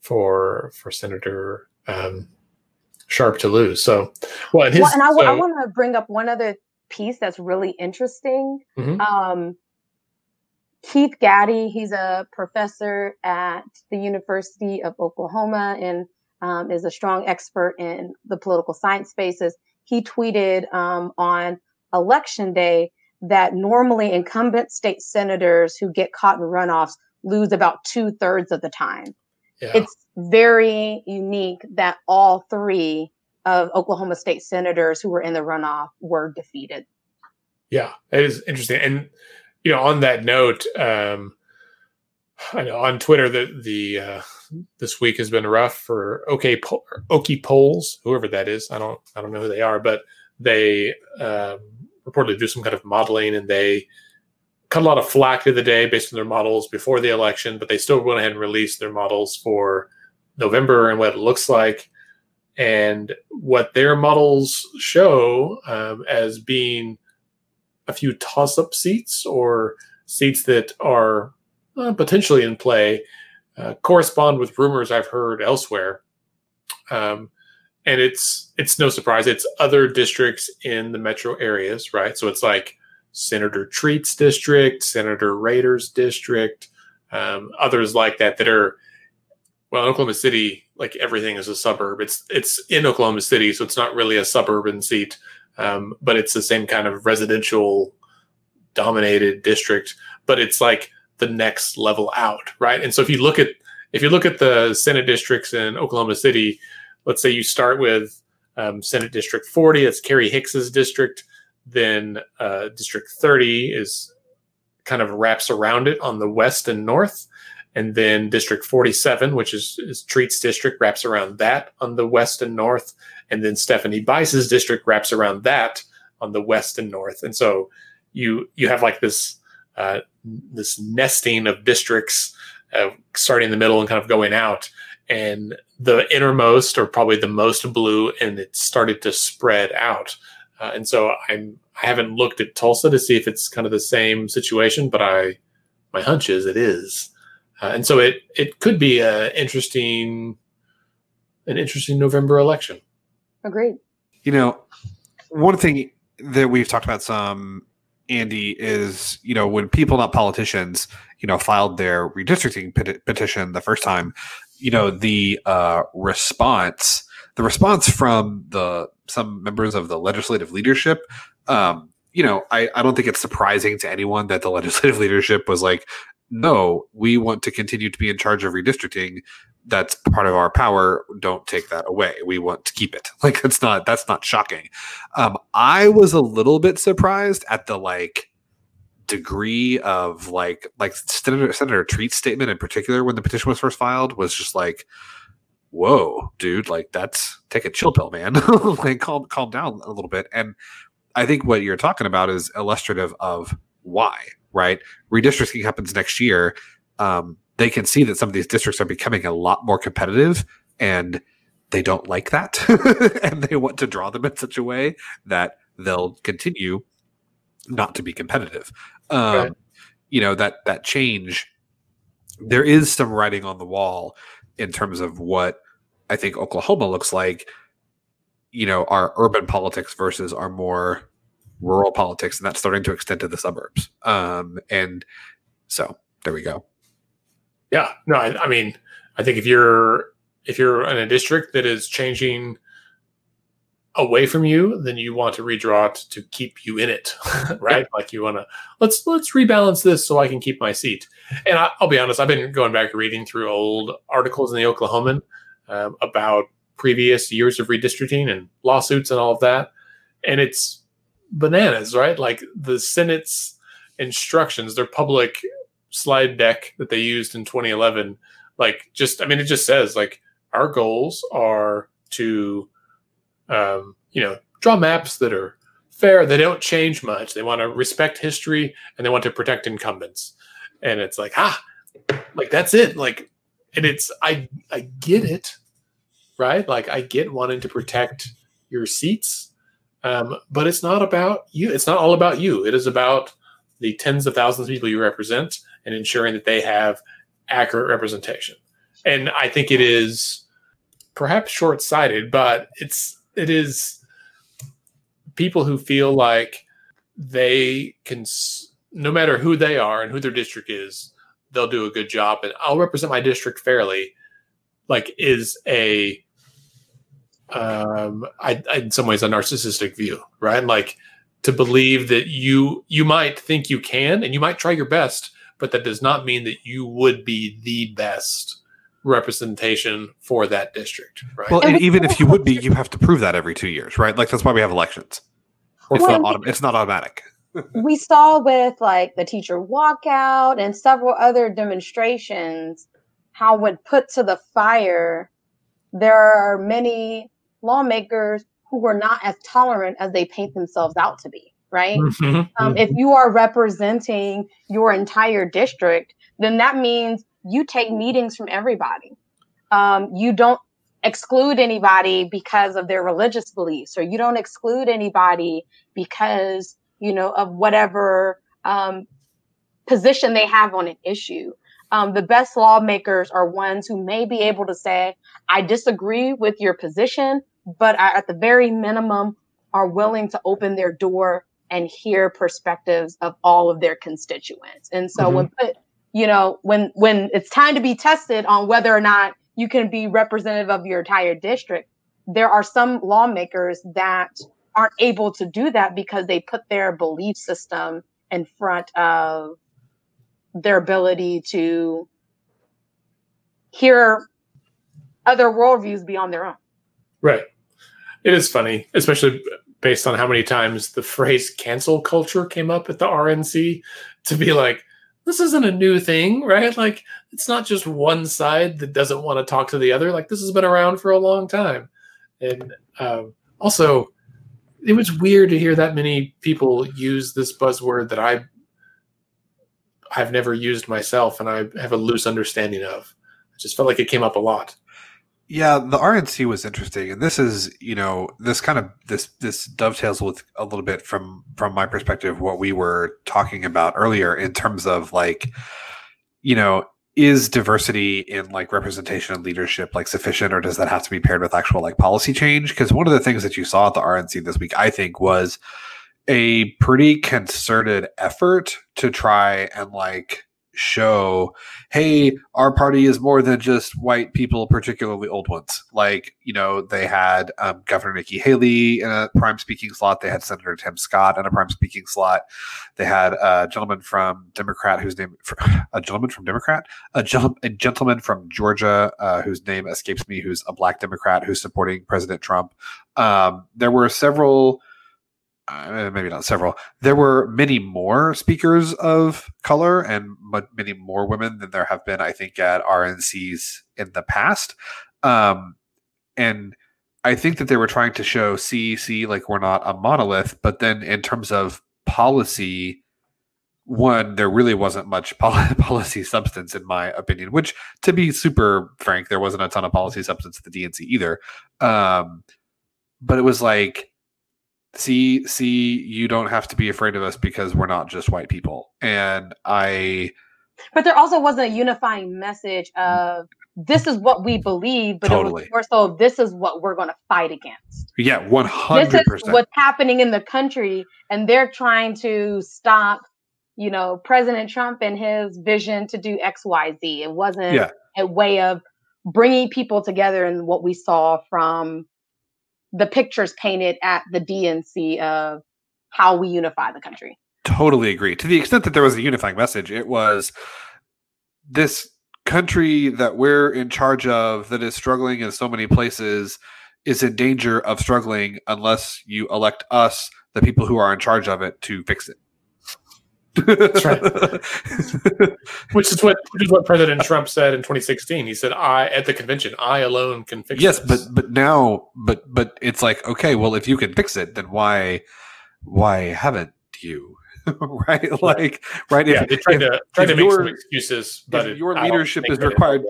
for for Senator um, Sharp to lose. So, well, and, his, well, and I, so, I want to bring up one other piece that's really interesting. Mm-hmm. Um, Keith Gaddie, he's a professor at the University of Oklahoma and um, is a strong expert in the political science spaces. He tweeted um, on election day that normally incumbent state senators who get caught in runoffs lose about two thirds of the time. Yeah. It's very unique that all three of Oklahoma state senators who were in the runoff were defeated. Yeah, it is interesting. And, you know, on that note, um, I know on Twitter that the uh, this week has been rough for OK Okie polls, whoever that is. I don't I don't know who they are, but they um, reportedly do some kind of modeling, and they cut a lot of flack the day based on their models before the election, but they still went ahead and released their models for November and what it looks like, and what their models show um, as being a few toss-up seats or seats that are uh, potentially in play uh, correspond with rumors I've heard elsewhere. Um, and it's it's no surprise it's other districts in the metro areas, right? So it's like Senator Treat's district, Senator Rader's district, um, others like that that are well in Oklahoma City. Like everything is a suburb. It's it's in Oklahoma City, so it's not really a suburban seat, um, but it's the same kind of residential dominated district. But it's like the next level out, right? And so if you look at if you look at the Senate districts in Oklahoma City, let's say you start with um, Senate District 40, that's Carri Hicks's district. Then uh, District 30 is kind of wraps around it on the west and north. And then District 47, which is, is Treat's district, wraps around that on the west and north. And then Stephanie Bice's district wraps around that on the west and north. And so you you have like this uh, this nesting of districts uh, starting in the middle and kind of going out. And the innermost are probably the most blue, and it started to spread out. Uh, and so I'm I haven't looked at Tulsa to see if it's kind of the same situation, but I my hunch is it is. Uh, and so it it could be a interesting an interesting November election. Agreed. You know, one thing that we've talked about some Andy, is you know when people, not politicians, you know, filed their redistricting peti- petition the first time, you know, the uh, response, the response from the some members of the legislative leadership um, you know, I, I don't think it's surprising to anyone that the legislative leadership was like, no, we want to continue to be in charge of redistricting. That's part of our power. Don't take that away. We want to keep it. Like that's not that's not shocking. Um, I was a little bit surprised at the like degree of like like Senator Senator Treat's statement in particular when the petition was first filed was just like, whoa, dude, like that's take a chill pill, man. like calm calm down a little bit. And I think what you're talking about is illustrative of why right? Redistricting happens next year. Um, they can see that some of these districts are becoming a lot more competitive and they don't like that. and they want to draw them in such a way that they'll continue not to be competitive. Um, right. You know, that, that change, there is some writing on the wall in terms of what I think Oklahoma looks like, you know, our urban politics versus our more rural politics, and that's starting to extend to the suburbs. Um, and so there we go. Yeah, no, I, I mean, I think if you're if you're in a district that is changing away from you, then you want to redraw it to keep you in it, right? like you want to let's let's rebalance this so I can keep my seat. And I, will be honest, I've been going back reading through old articles in the Oklahoman um, about previous years of redistricting and lawsuits and all of that, and it's bananas, right? Like the Senate's instructions, their public slide deck that they used in 2011, like just, I mean, it just says like our goals are to, um, you know, draw maps that are fair. They don't change much. They want to respect history and they want to protect incumbents. And it's like, ah, like that's it. Like, and it's, I, I get it, right? Like I get wanting to protect your seats um, but it's not about you. It's not all about you. It is about the tens of thousands of people you represent and ensuring that they have accurate representation. And I think it is perhaps short-sighted, but it's it is people who feel like they can no matter who they are and who their district is, they'll do a good job and I'll represent my district fairly like is a um, I, in some ways a narcissistic view, right? Like to believe that you you might think you can and you might try your best, but that does not mean that you would be the best representation for that district, right? Well, and even if you would be, you have to prove that every two years, right? Like that's why we have elections. It's well, not autom- it's not automatic. we saw with like the teacher walkout and several other demonstrations how when put to the fire there are many lawmakers who were not as tolerant as they paint themselves out to be right? Mm-hmm. um, if you are representing your entire district then that means you take meetings from everybody. Um, you don't exclude anybody because of their religious beliefs or you don't exclude anybody because you know of whatever um, position they have on an issue. Um, the best lawmakers are ones who may be able to say, I disagree with your position, but I, at the very minimum, are willing to open their door and hear perspectives of all of their constituents. And so mm-hmm. when put, you know, when when it's time to be tested on whether or not you can be representative of your entire district, there are some lawmakers that aren't able to do that because they put their belief system in front of their ability to hear other worldviews beyond their own. Right. It is funny, especially based on how many times the phrase cancel culture came up at the RNC to be like, this isn't a new thing, right? Like, it's not just one side that doesn't want to talk to the other. Like, this has been around for a long time. And um, also, it was weird to hear that many people use this buzzword that I I've never used myself and I have a loose understanding of. I just felt like it came up a lot. Yeah, the RNC was interesting, and this is you know this kind of this this dovetails with a little bit from from my perspective what we were talking about earlier in terms of like you know is diversity in like representation and leadership like sufficient or does that have to be paired with actual like policy change? Because one of the things that you saw at the RNC this week I think was a pretty concerted effort to try and like show, hey, our party is more than just white people, particularly old ones. Like, you know, they had um, Governor Nikki Haley in a prime speaking slot. They had Senator Tim Scott in a prime speaking slot. They had a gentleman from Democrat whose name, a gentleman from Democrat, a, gentleman, a gentleman from Georgia uh, whose name escapes me, who's a black Democrat who's supporting President Trump. Um, there were several uh, maybe not several. There were many more speakers of color and many more women than there have been, I think, at RNCs in the past. Um, and I think that they were trying to show CEC like we're not a monolith, but then in terms of policy, one there really wasn't much policy substance in my opinion. Which, to be super frank, there wasn't a ton of policy substance at the DNC either. Um, but it was like see see you don't have to be afraid of us because we're not just white people. And i but there also wasn't a unifying message mm. of this is what we believe but totally. it was more so this is what we're going to fight against. Yeah 100% this is what's happening in the country and they're trying to stop you know president trump and his vision to do xyz it wasn't yeah. a way of bringing people together and what we saw from the pictures painted at the DNC of how we unify the country. Totally agree. To the extent that there was a unifying message, it was this country that we're in charge of that is struggling in so many places is in danger of struggling unless you elect us, the people who are in charge of it, to fix it. That's right. which is what which is what President Trump said in 2016. He said, "I at the convention, I alone can fix." It. Yes, this. but but now, but but it's like okay, well, if you can fix it, then why why haven't you? right, like right. Yeah, if, they tried to try to make your, some excuses, but if it, your leadership is required.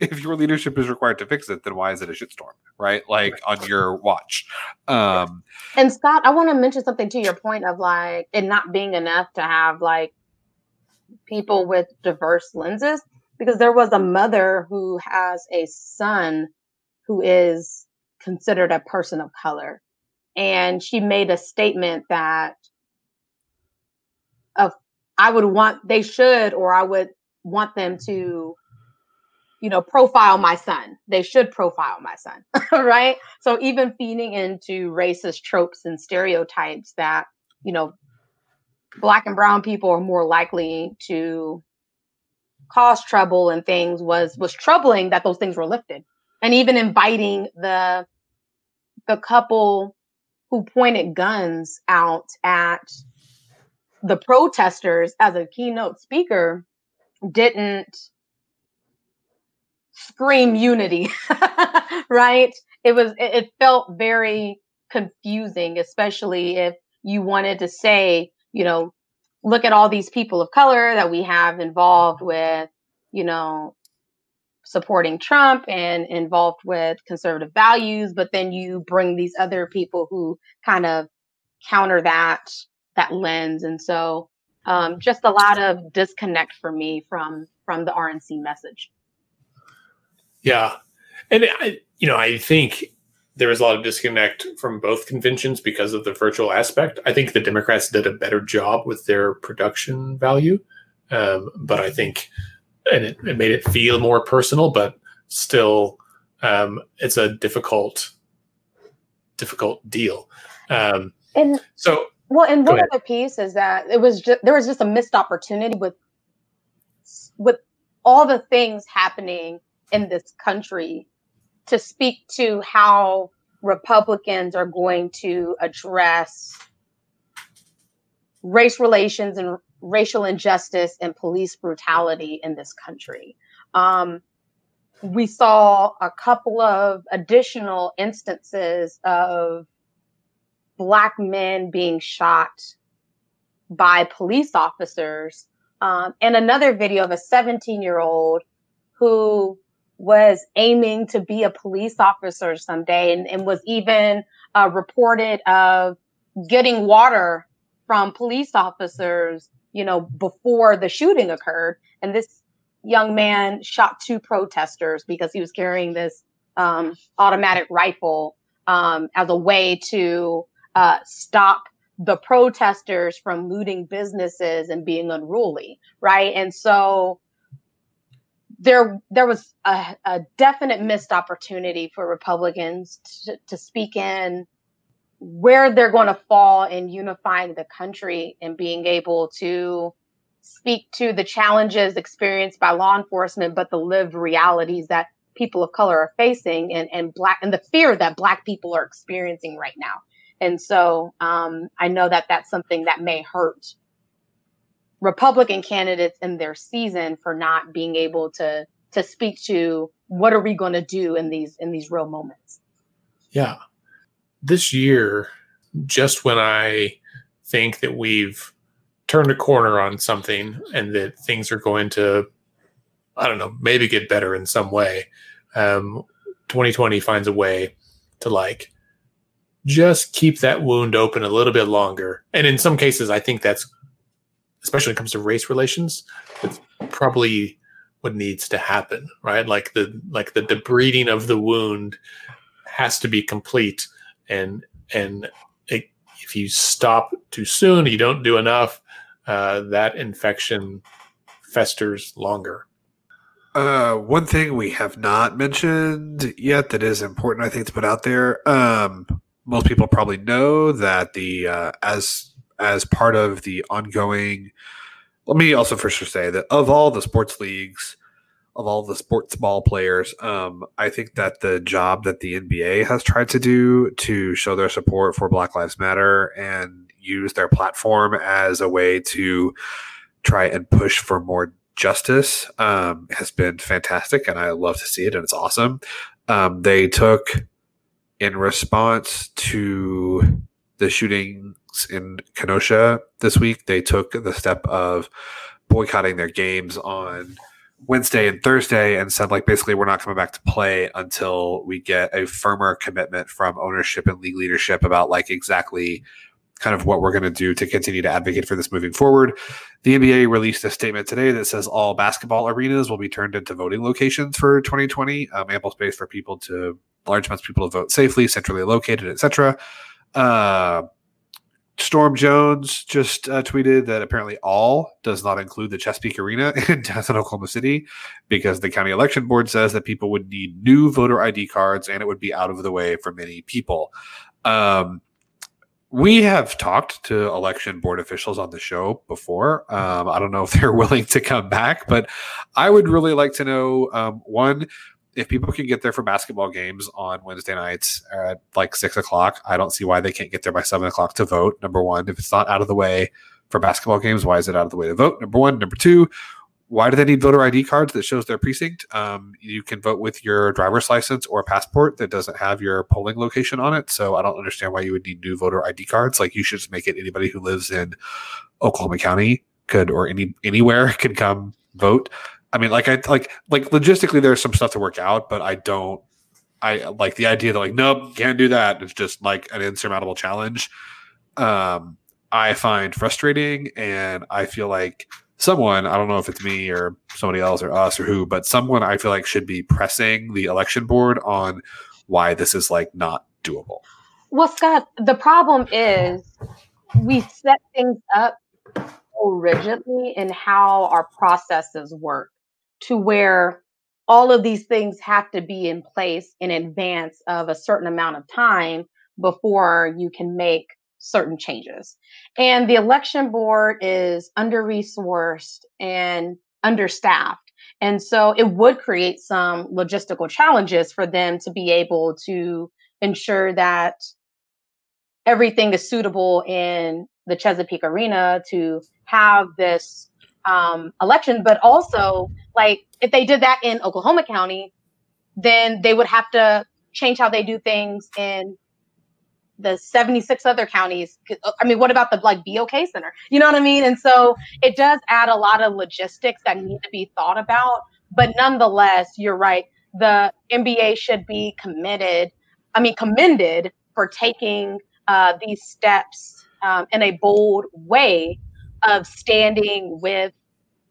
If your leadership is required to fix it, then why is it a shitstorm, right? Like on your watch. Um, and Scott, I want to mention something to your point of like it not being enough to have like people with diverse lenses, because there was a mother who has a son who is considered a person of color, and she made a statement that of I would want they should or I would want them to you know, profile my son. They should profile my son, right? So even feeding into racist tropes and stereotypes that, you know, black and brown people are more likely to cause trouble and things was was troubling that those things were lifted. And even inviting the the couple who pointed guns out at the protesters as a keynote speaker didn't scream unity, right? It was, it, felt very confusing, especially if you wanted to say, you know, look at all these people of color that we have involved with, you know, supporting Trump and involved with conservative values, but then you bring these other people who kind of counter that that lens, and so um, just a lot of disconnect for me from from the RNC message. Yeah, and I, you know, I think there was a lot of disconnect from both conventions because of the virtual aspect. I think the Democrats did a better job with their production value, um, but I think, and it, it, made it feel more personal, but still, um, it's a difficult, difficult deal. Um, and so, well, and one other piece is that it was just there was just a missed opportunity with with all the things happening in this country to speak to how Republicans are going to address race relations and racial injustice and police brutality in this country. Um, we saw a couple of additional instances of Black men being shot by police officers, um, and another video of a 17 year old who was aiming to be a police officer someday and, and was even uh, reported of getting water from police officers, you know, before the shooting occurred. And this young man shot two protesters because he was carrying this um, automatic rifle um, as a way to uh, stop the protesters from looting businesses and being unruly, right? And so there there was a, a definite missed opportunity for Republicans to, to speak in where they're going to fall in unifying the country and being able to speak to the challenges experienced by law enforcement, but the lived realities that people of color are facing and, and black and the fear that black people are experiencing right now. And so um, I know that that's something that may hurt Republican candidates in their season for not being able to to speak to what are we going to do in these in these real moments. Yeah. This year, just when I think that we've turned a corner on something and that things are going to, I don't know, maybe get better in some way, um, 2020 finds a way to like just keep that wound open a little bit longer. And in some cases, I think that's, especially when it comes to race relations, it's probably what needs to happen, right? Like the like the debriding of the wound has to be complete, and and it, if you stop too soon, you don't do enough, uh, that infection festers longer. Uh, one thing we have not mentioned yet that is important, I think, to put out there. Um, most people probably know that the uh, as as part of the ongoing. Let me also first say that of all the sports leagues, of all the sports ball players, um, I think that the job that the NBA has tried to do to show their support for Black Lives Matter and use their platform as a way to try and push for more justice um, has been fantastic, and I love to see it, and it's awesome. Um, they took in response to the shootings in Kenosha this week, they took the step of boycotting their games on Wednesday and Thursday and said, like, basically, we're not coming back to play until we get a firmer commitment from ownership and league leadership about, like, exactly kind of what we're going to do to continue to advocate for this moving forward. The NBA released a statement today that says all basketball arenas will be turned into voting locations for 2020, um, ample space for people to large amounts of people to vote safely, centrally located, etc. Uh, Storm Jones just uh, tweeted that apparently all does not include the Chesapeake Arena in downtown Oklahoma City because the county election board says that people would need new voter ID cards and it would be out of the way for many people. Um, we have talked to election board officials on the show before. Um, I don't know if they're willing to come back, but I would really like to know um, one, if people can get there for basketball games on Wednesday nights at like six o'clock, I don't see why they can't get there by seven o'clock to vote. Number one, if it's not out of the way for basketball games, why is it out of the way to vote? Number one. Number two, why do they need voter ID cards that shows their precinct? Um, you can vote with your driver's license or a passport that doesn't have your polling location on it. So I don't understand why you would need new voter ID cards. Like you should just make it anybody who lives in Oklahoma County could or any anywhere can come vote. I mean, like I like like logistically, there's some stuff to work out, but I don't. I like the idea that like nope, can't do that. It's just like an insurmountable challenge. Um, I find frustrating, and I feel like someone I don't know if it's me or somebody else or us or who, but someone I feel like should be pressing the election board on why this is like not doable. Well, Scott, the problem is we set things up rigidly in how our processes work to where all of these things have to be in place in advance of a certain amount of time before you can make certain changes. And the election board is under resourced and understaffed. And so it would create some logistical challenges for them to be able to ensure that everything is suitable in the Chesapeake Arena to have this um, election, but also like if they did that in Oklahoma County, then they would have to change how they do things in the 76 other counties. I mean, what about the like BOK Center? You know what I mean? And so it does add a lot of logistics that need to be thought about. But nonetheless, you're right. The NBA should be committed, I mean, commended for taking uh, these steps um, in a bold way of standing with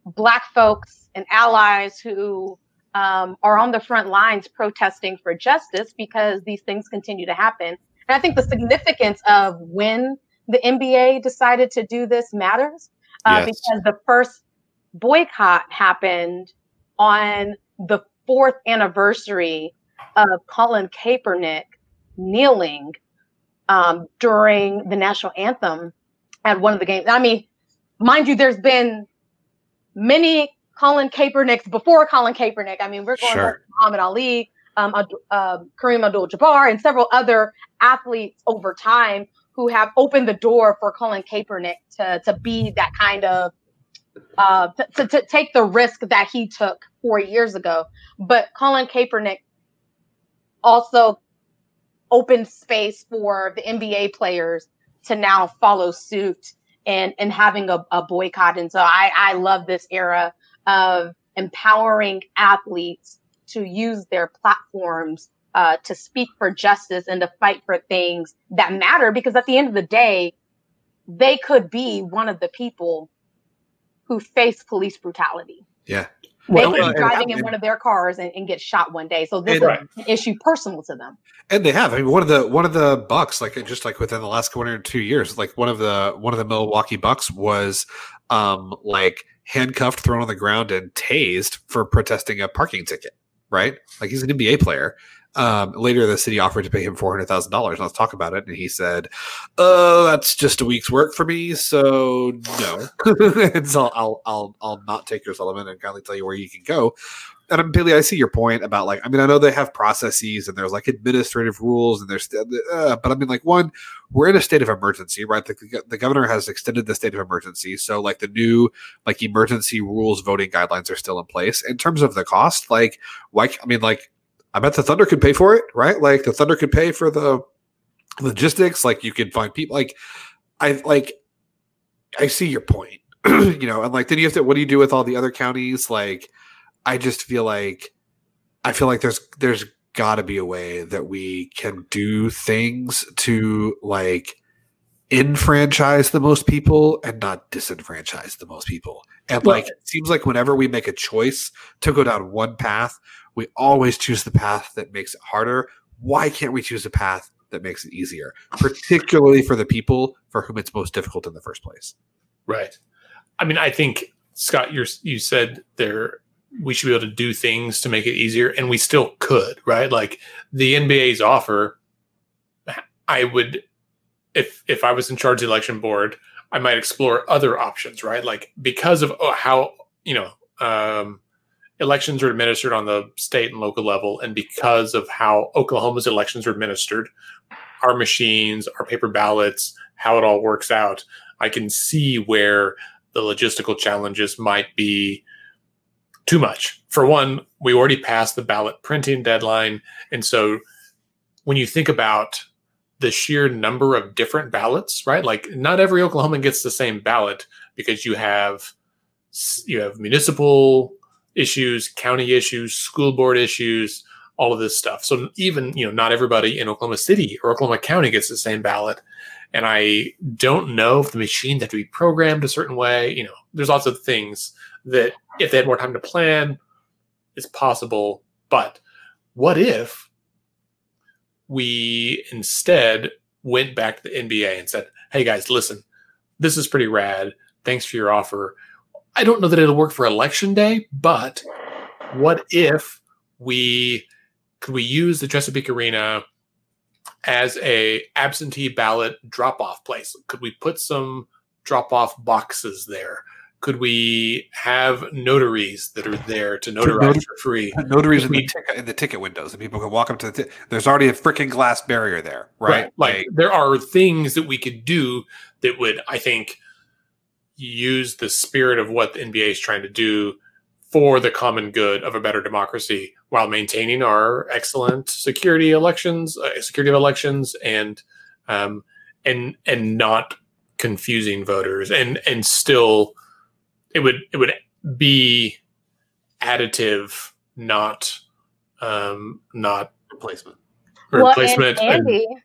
Black folks and allies who um, are on the front lines protesting for justice because these things continue to happen. And I think the significance of when the NBA decided to do this matters uh, yes. because the first boycott happened on the fourth anniversary of Colin Kaepernick kneeling um, during the national anthem at one of the games. I mean, mind you, there's been many Colin Kaepernicks before Colin Kaepernick. I mean, we're going sure. Muhammad Ali, um, uh, Kareem Abdul-Jabbar, and several other athletes over time who have opened the door for Colin Kaepernick to to be that kind of uh, to, to, to take the risk that he took four years ago. But Colin Kaepernick also opened space for the NBA players to now follow suit and and having a, a boycott. And so I, I love this era of empowering athletes to use their platforms uh, to speak for justice and to fight for things that matter. Because at the end of the day, they could be one of the people who face police brutality. Yeah. They well, could be driving in one of their cars and, and, get shot one day. So this and, is right. an issue personal to them. And they have. I mean, one of the one of the Bucks, like just like within the last one or two years, like one of the one of the Milwaukee Bucks was um like handcuffed, thrown on the ground, and tased for protesting a parking ticket. Right? Like he's an NBA player. Um, later, the city offered to pay him four hundred thousand dollars. Let's talk about it, and he said, "Oh, that's just a week's work for me, so no." and so I'll I'll I'll not take your settlement and kindly tell you where you can go. And um, Billy, I see your point about like, I mean, I know they have processes and there's like administrative rules and there's, uh, but I mean, like, one, we're in a state of emergency, right? The, the governor has extended the state of emergency, so like the new like emergency rules voting guidelines are still in place. In terms of the cost, like, why? I mean, like I bet the Thunder could pay for it, right? Like the Thunder could pay for the logistics. Like you could find people. Like I like. I see your point, you know, and like then you have to. What do you do with all the other counties? Like, I just feel like, I feel like there's there's got to be a way that we can do things to like enfranchise the most people and not disenfranchise the most people. And like it seems like whenever we make a choice to go down one path, we always choose the path that makes it harder. Why can't we choose a path that makes it easier, particularly for the people for whom it's most difficult in the first place? Right. I mean, I think Scott, you you said there we should be able to do things to make it easier, and we still could, right? Like the NBA's offer, I would, if if I was in charge of the election board, I might explore other options, right? Like because of oh, how you know um, elections are administered on the state and local level, and because of how Oklahoma's elections are administered, our machines, our paper ballots, how it all works out, I can see where the logistical challenges might be too much. For one, we already passed the ballot printing deadline, and so when you think about the sheer number of different ballots, right? Like not every Oklahoman gets the same ballot because you have you have municipal issues, county issues, school board issues, all of this stuff. So even, you know, not everybody in Oklahoma City or Oklahoma County gets the same ballot. And I don't know if the machines have to be programmed a certain way. You know, there's lots of things that if they had more time to plan, it's possible. But what if we instead went back to the NBA and said, hey guys, listen, this is pretty rad. Thanks for your offer. I don't know that it'll work for election day, but what if we could we use the Chesapeake Arena as a absentee ballot drop off place? Could we put some drop off boxes there? Could we have notaries that are there to notarize for free? Notaries in, we, the ticket, in the ticket windows, and people can walk up to the. T- there's already a freaking glass barrier there, right? right. Like, like there are things that we could do that would, I think, use the spirit of what the NBA is trying to do for the common good of a better democracy while maintaining our excellent security elections, uh, security of elections, and um, and and not confusing voters, and and still, it would it would be additive, not um, not replacement. Replacement. And Andy, and,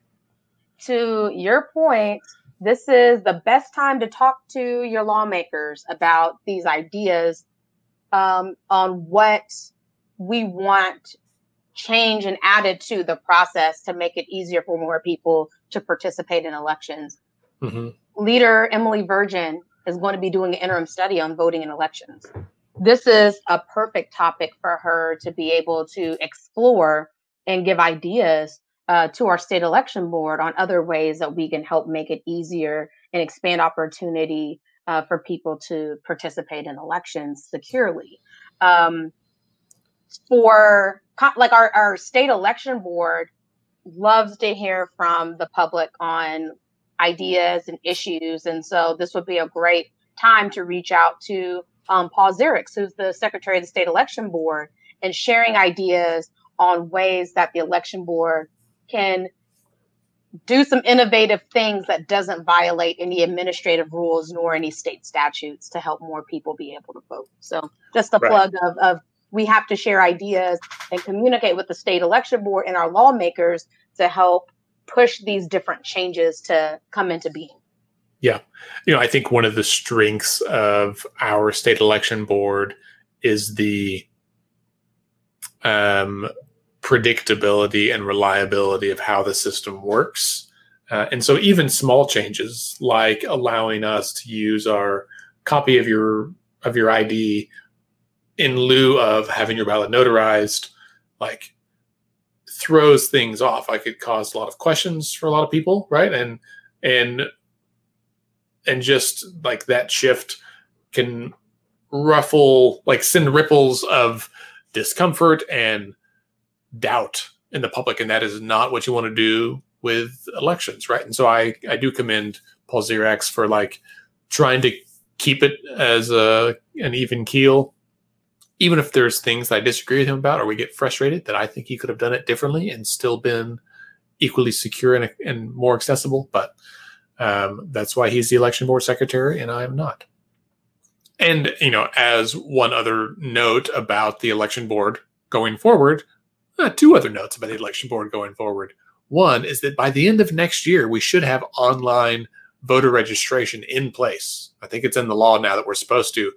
to your point, this is the best time to talk to your lawmakers about these ideas um, on what we want change and added to the process to make it easier for more people to participate in elections. mm-hmm. leader Emily Virgin is going to be doing an interim study on voting in elections. This is a perfect topic for her to be able to explore and give ideas uh, to our state election board on other ways that we can help make it easier and expand opportunity uh, for people to participate in elections securely. Um, for like our, our state election board loves to hear from the public on ideas and issues. And so this would be a great time to reach out to um, Paul Ziriax, who's the secretary of the state election board, and sharing ideas on ways that the election board can do some innovative things that doesn't violate any administrative rules nor any state statutes to help more people be able to vote. So just a right. plug of, of we have to share ideas and communicate with the state election board and our lawmakers to help push these different changes to come into being. Yeah. You know, I think one of the strengths of our state election board is the um, predictability and reliability of how the system works. Uh, and so even small changes like allowing us to use our copy of your of your ID in lieu of having your ballot notarized, like throws things off. Like it caused a lot of questions for a lot of people, right? And and and just like that shift can ruffle, like send ripples of discomfort and doubt in the public, and that is not what you want to do with elections, right? And so I I do commend Paul Ziriax for like trying to keep it as a an even keel, even if there's things I disagree with him about or we get frustrated that I think he could have done it differently and still been equally secure and, and more accessible. But um, that's why he's the election board secretary and I am not. And you know, as one other note about the election board going forward, uh, two other notes about the election board going forward. One is that by the end of next year, we should have online voter registration in place. I think it's in the law now that we're supposed to.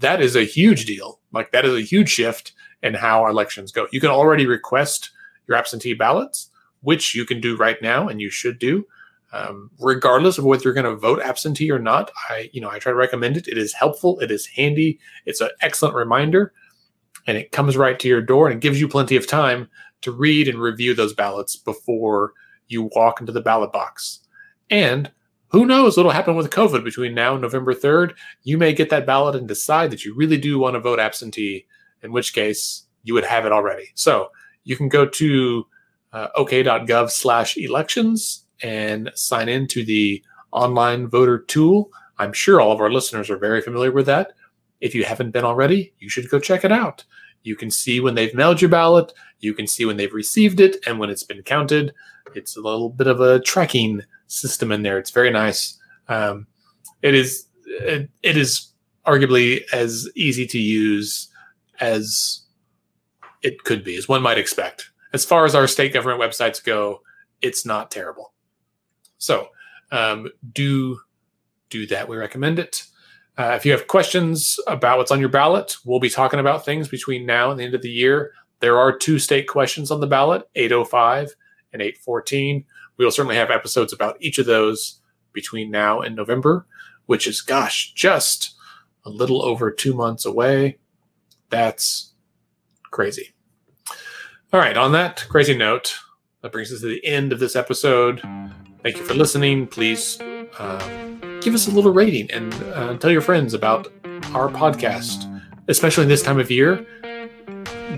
That is a huge deal. Like, that is a huge shift in how our elections go. You can already request your absentee ballots, which you can do right now and you should do. Um, regardless of whether you're going to vote absentee or not, I, you know, I try to recommend it. It is helpful. It is handy. It's an excellent reminder and it comes right to your door and it gives you plenty of time to read and review those ballots before you walk into the ballot box. And who knows what'll happen with COVID between now and November 3rd? You may get that ballot and decide that you really do want to vote absentee, in which case you would have it already. So you can go to uh, ok.gov slash elections and sign in to the online voter tool. I'm sure all of our listeners are very familiar with that. If you haven't been already, you should go check it out. You can see when they've mailed your ballot, you can see when they've received it, and when it's been counted. It's a little bit of a tracking system in there. It's very nice. Um, it is it, it is arguably as easy to use as it could be, as one might expect. As far as our state government websites go, it's not terrible. So um, do do that. We recommend it. Uh, if you have questions about what's on your ballot, we'll be talking about things between now and the end of the year. There are two state questions on the ballot 805 and 814. We will certainly have episodes about each of those between now and November, which is, gosh, just a little over two months away. That's crazy. All right, on that crazy note, that brings us to the end of this episode. Thank you for listening. Please. Uh, give us a little rating and uh, tell your friends about our podcast, especially in this time of year.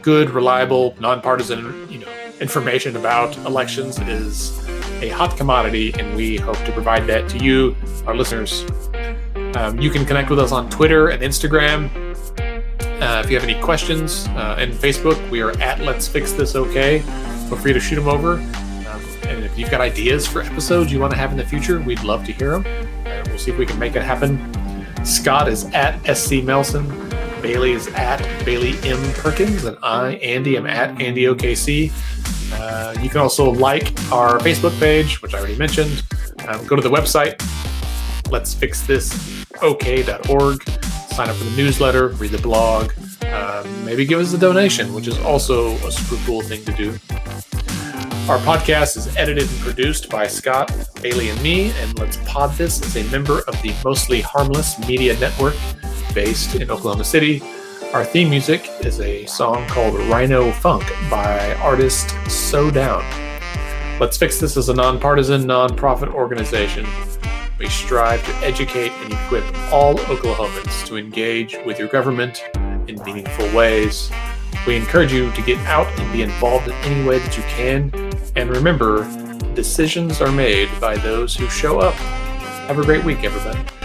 Good, reliable, nonpartisan, you know, information about elections is a hot commodity, and we hope to provide that to you, our listeners. Um, you can connect with us on Twitter and Instagram. Uh, if you have any questions, uh, and Facebook, we are at Let's Fix This OK. Feel free to shoot them over. Um, and if you've got ideas for episodes you want to have in the future, we'd love to hear them. We'll see if we can make it happen. Scott is at SC Melson. Bailey is at Bailey M. Perkins. And I, Andy, am at Andy OKC. Uh, you can also like our Facebook page, which I already mentioned. Um, go to the website, let's fix this ok.org. Sign up for the newsletter, read the blog, uh, maybe give us a donation, which is also a super cool thing to do. Our podcast is edited and produced by Scott, Bailey, and me, and Let's Pod This is a member of the Mostly Harmless Media Network based in Oklahoma City. Our theme music is a song called Rhino Funk by artist So Down. Let's Fix This is a nonpartisan, nonprofit organization. We strive to educate and equip all Oklahomans to engage with your government in meaningful ways. We encourage you to get out and be involved in any way that you can. And remember, decisions are made by those who show up. Have a great week, everybody.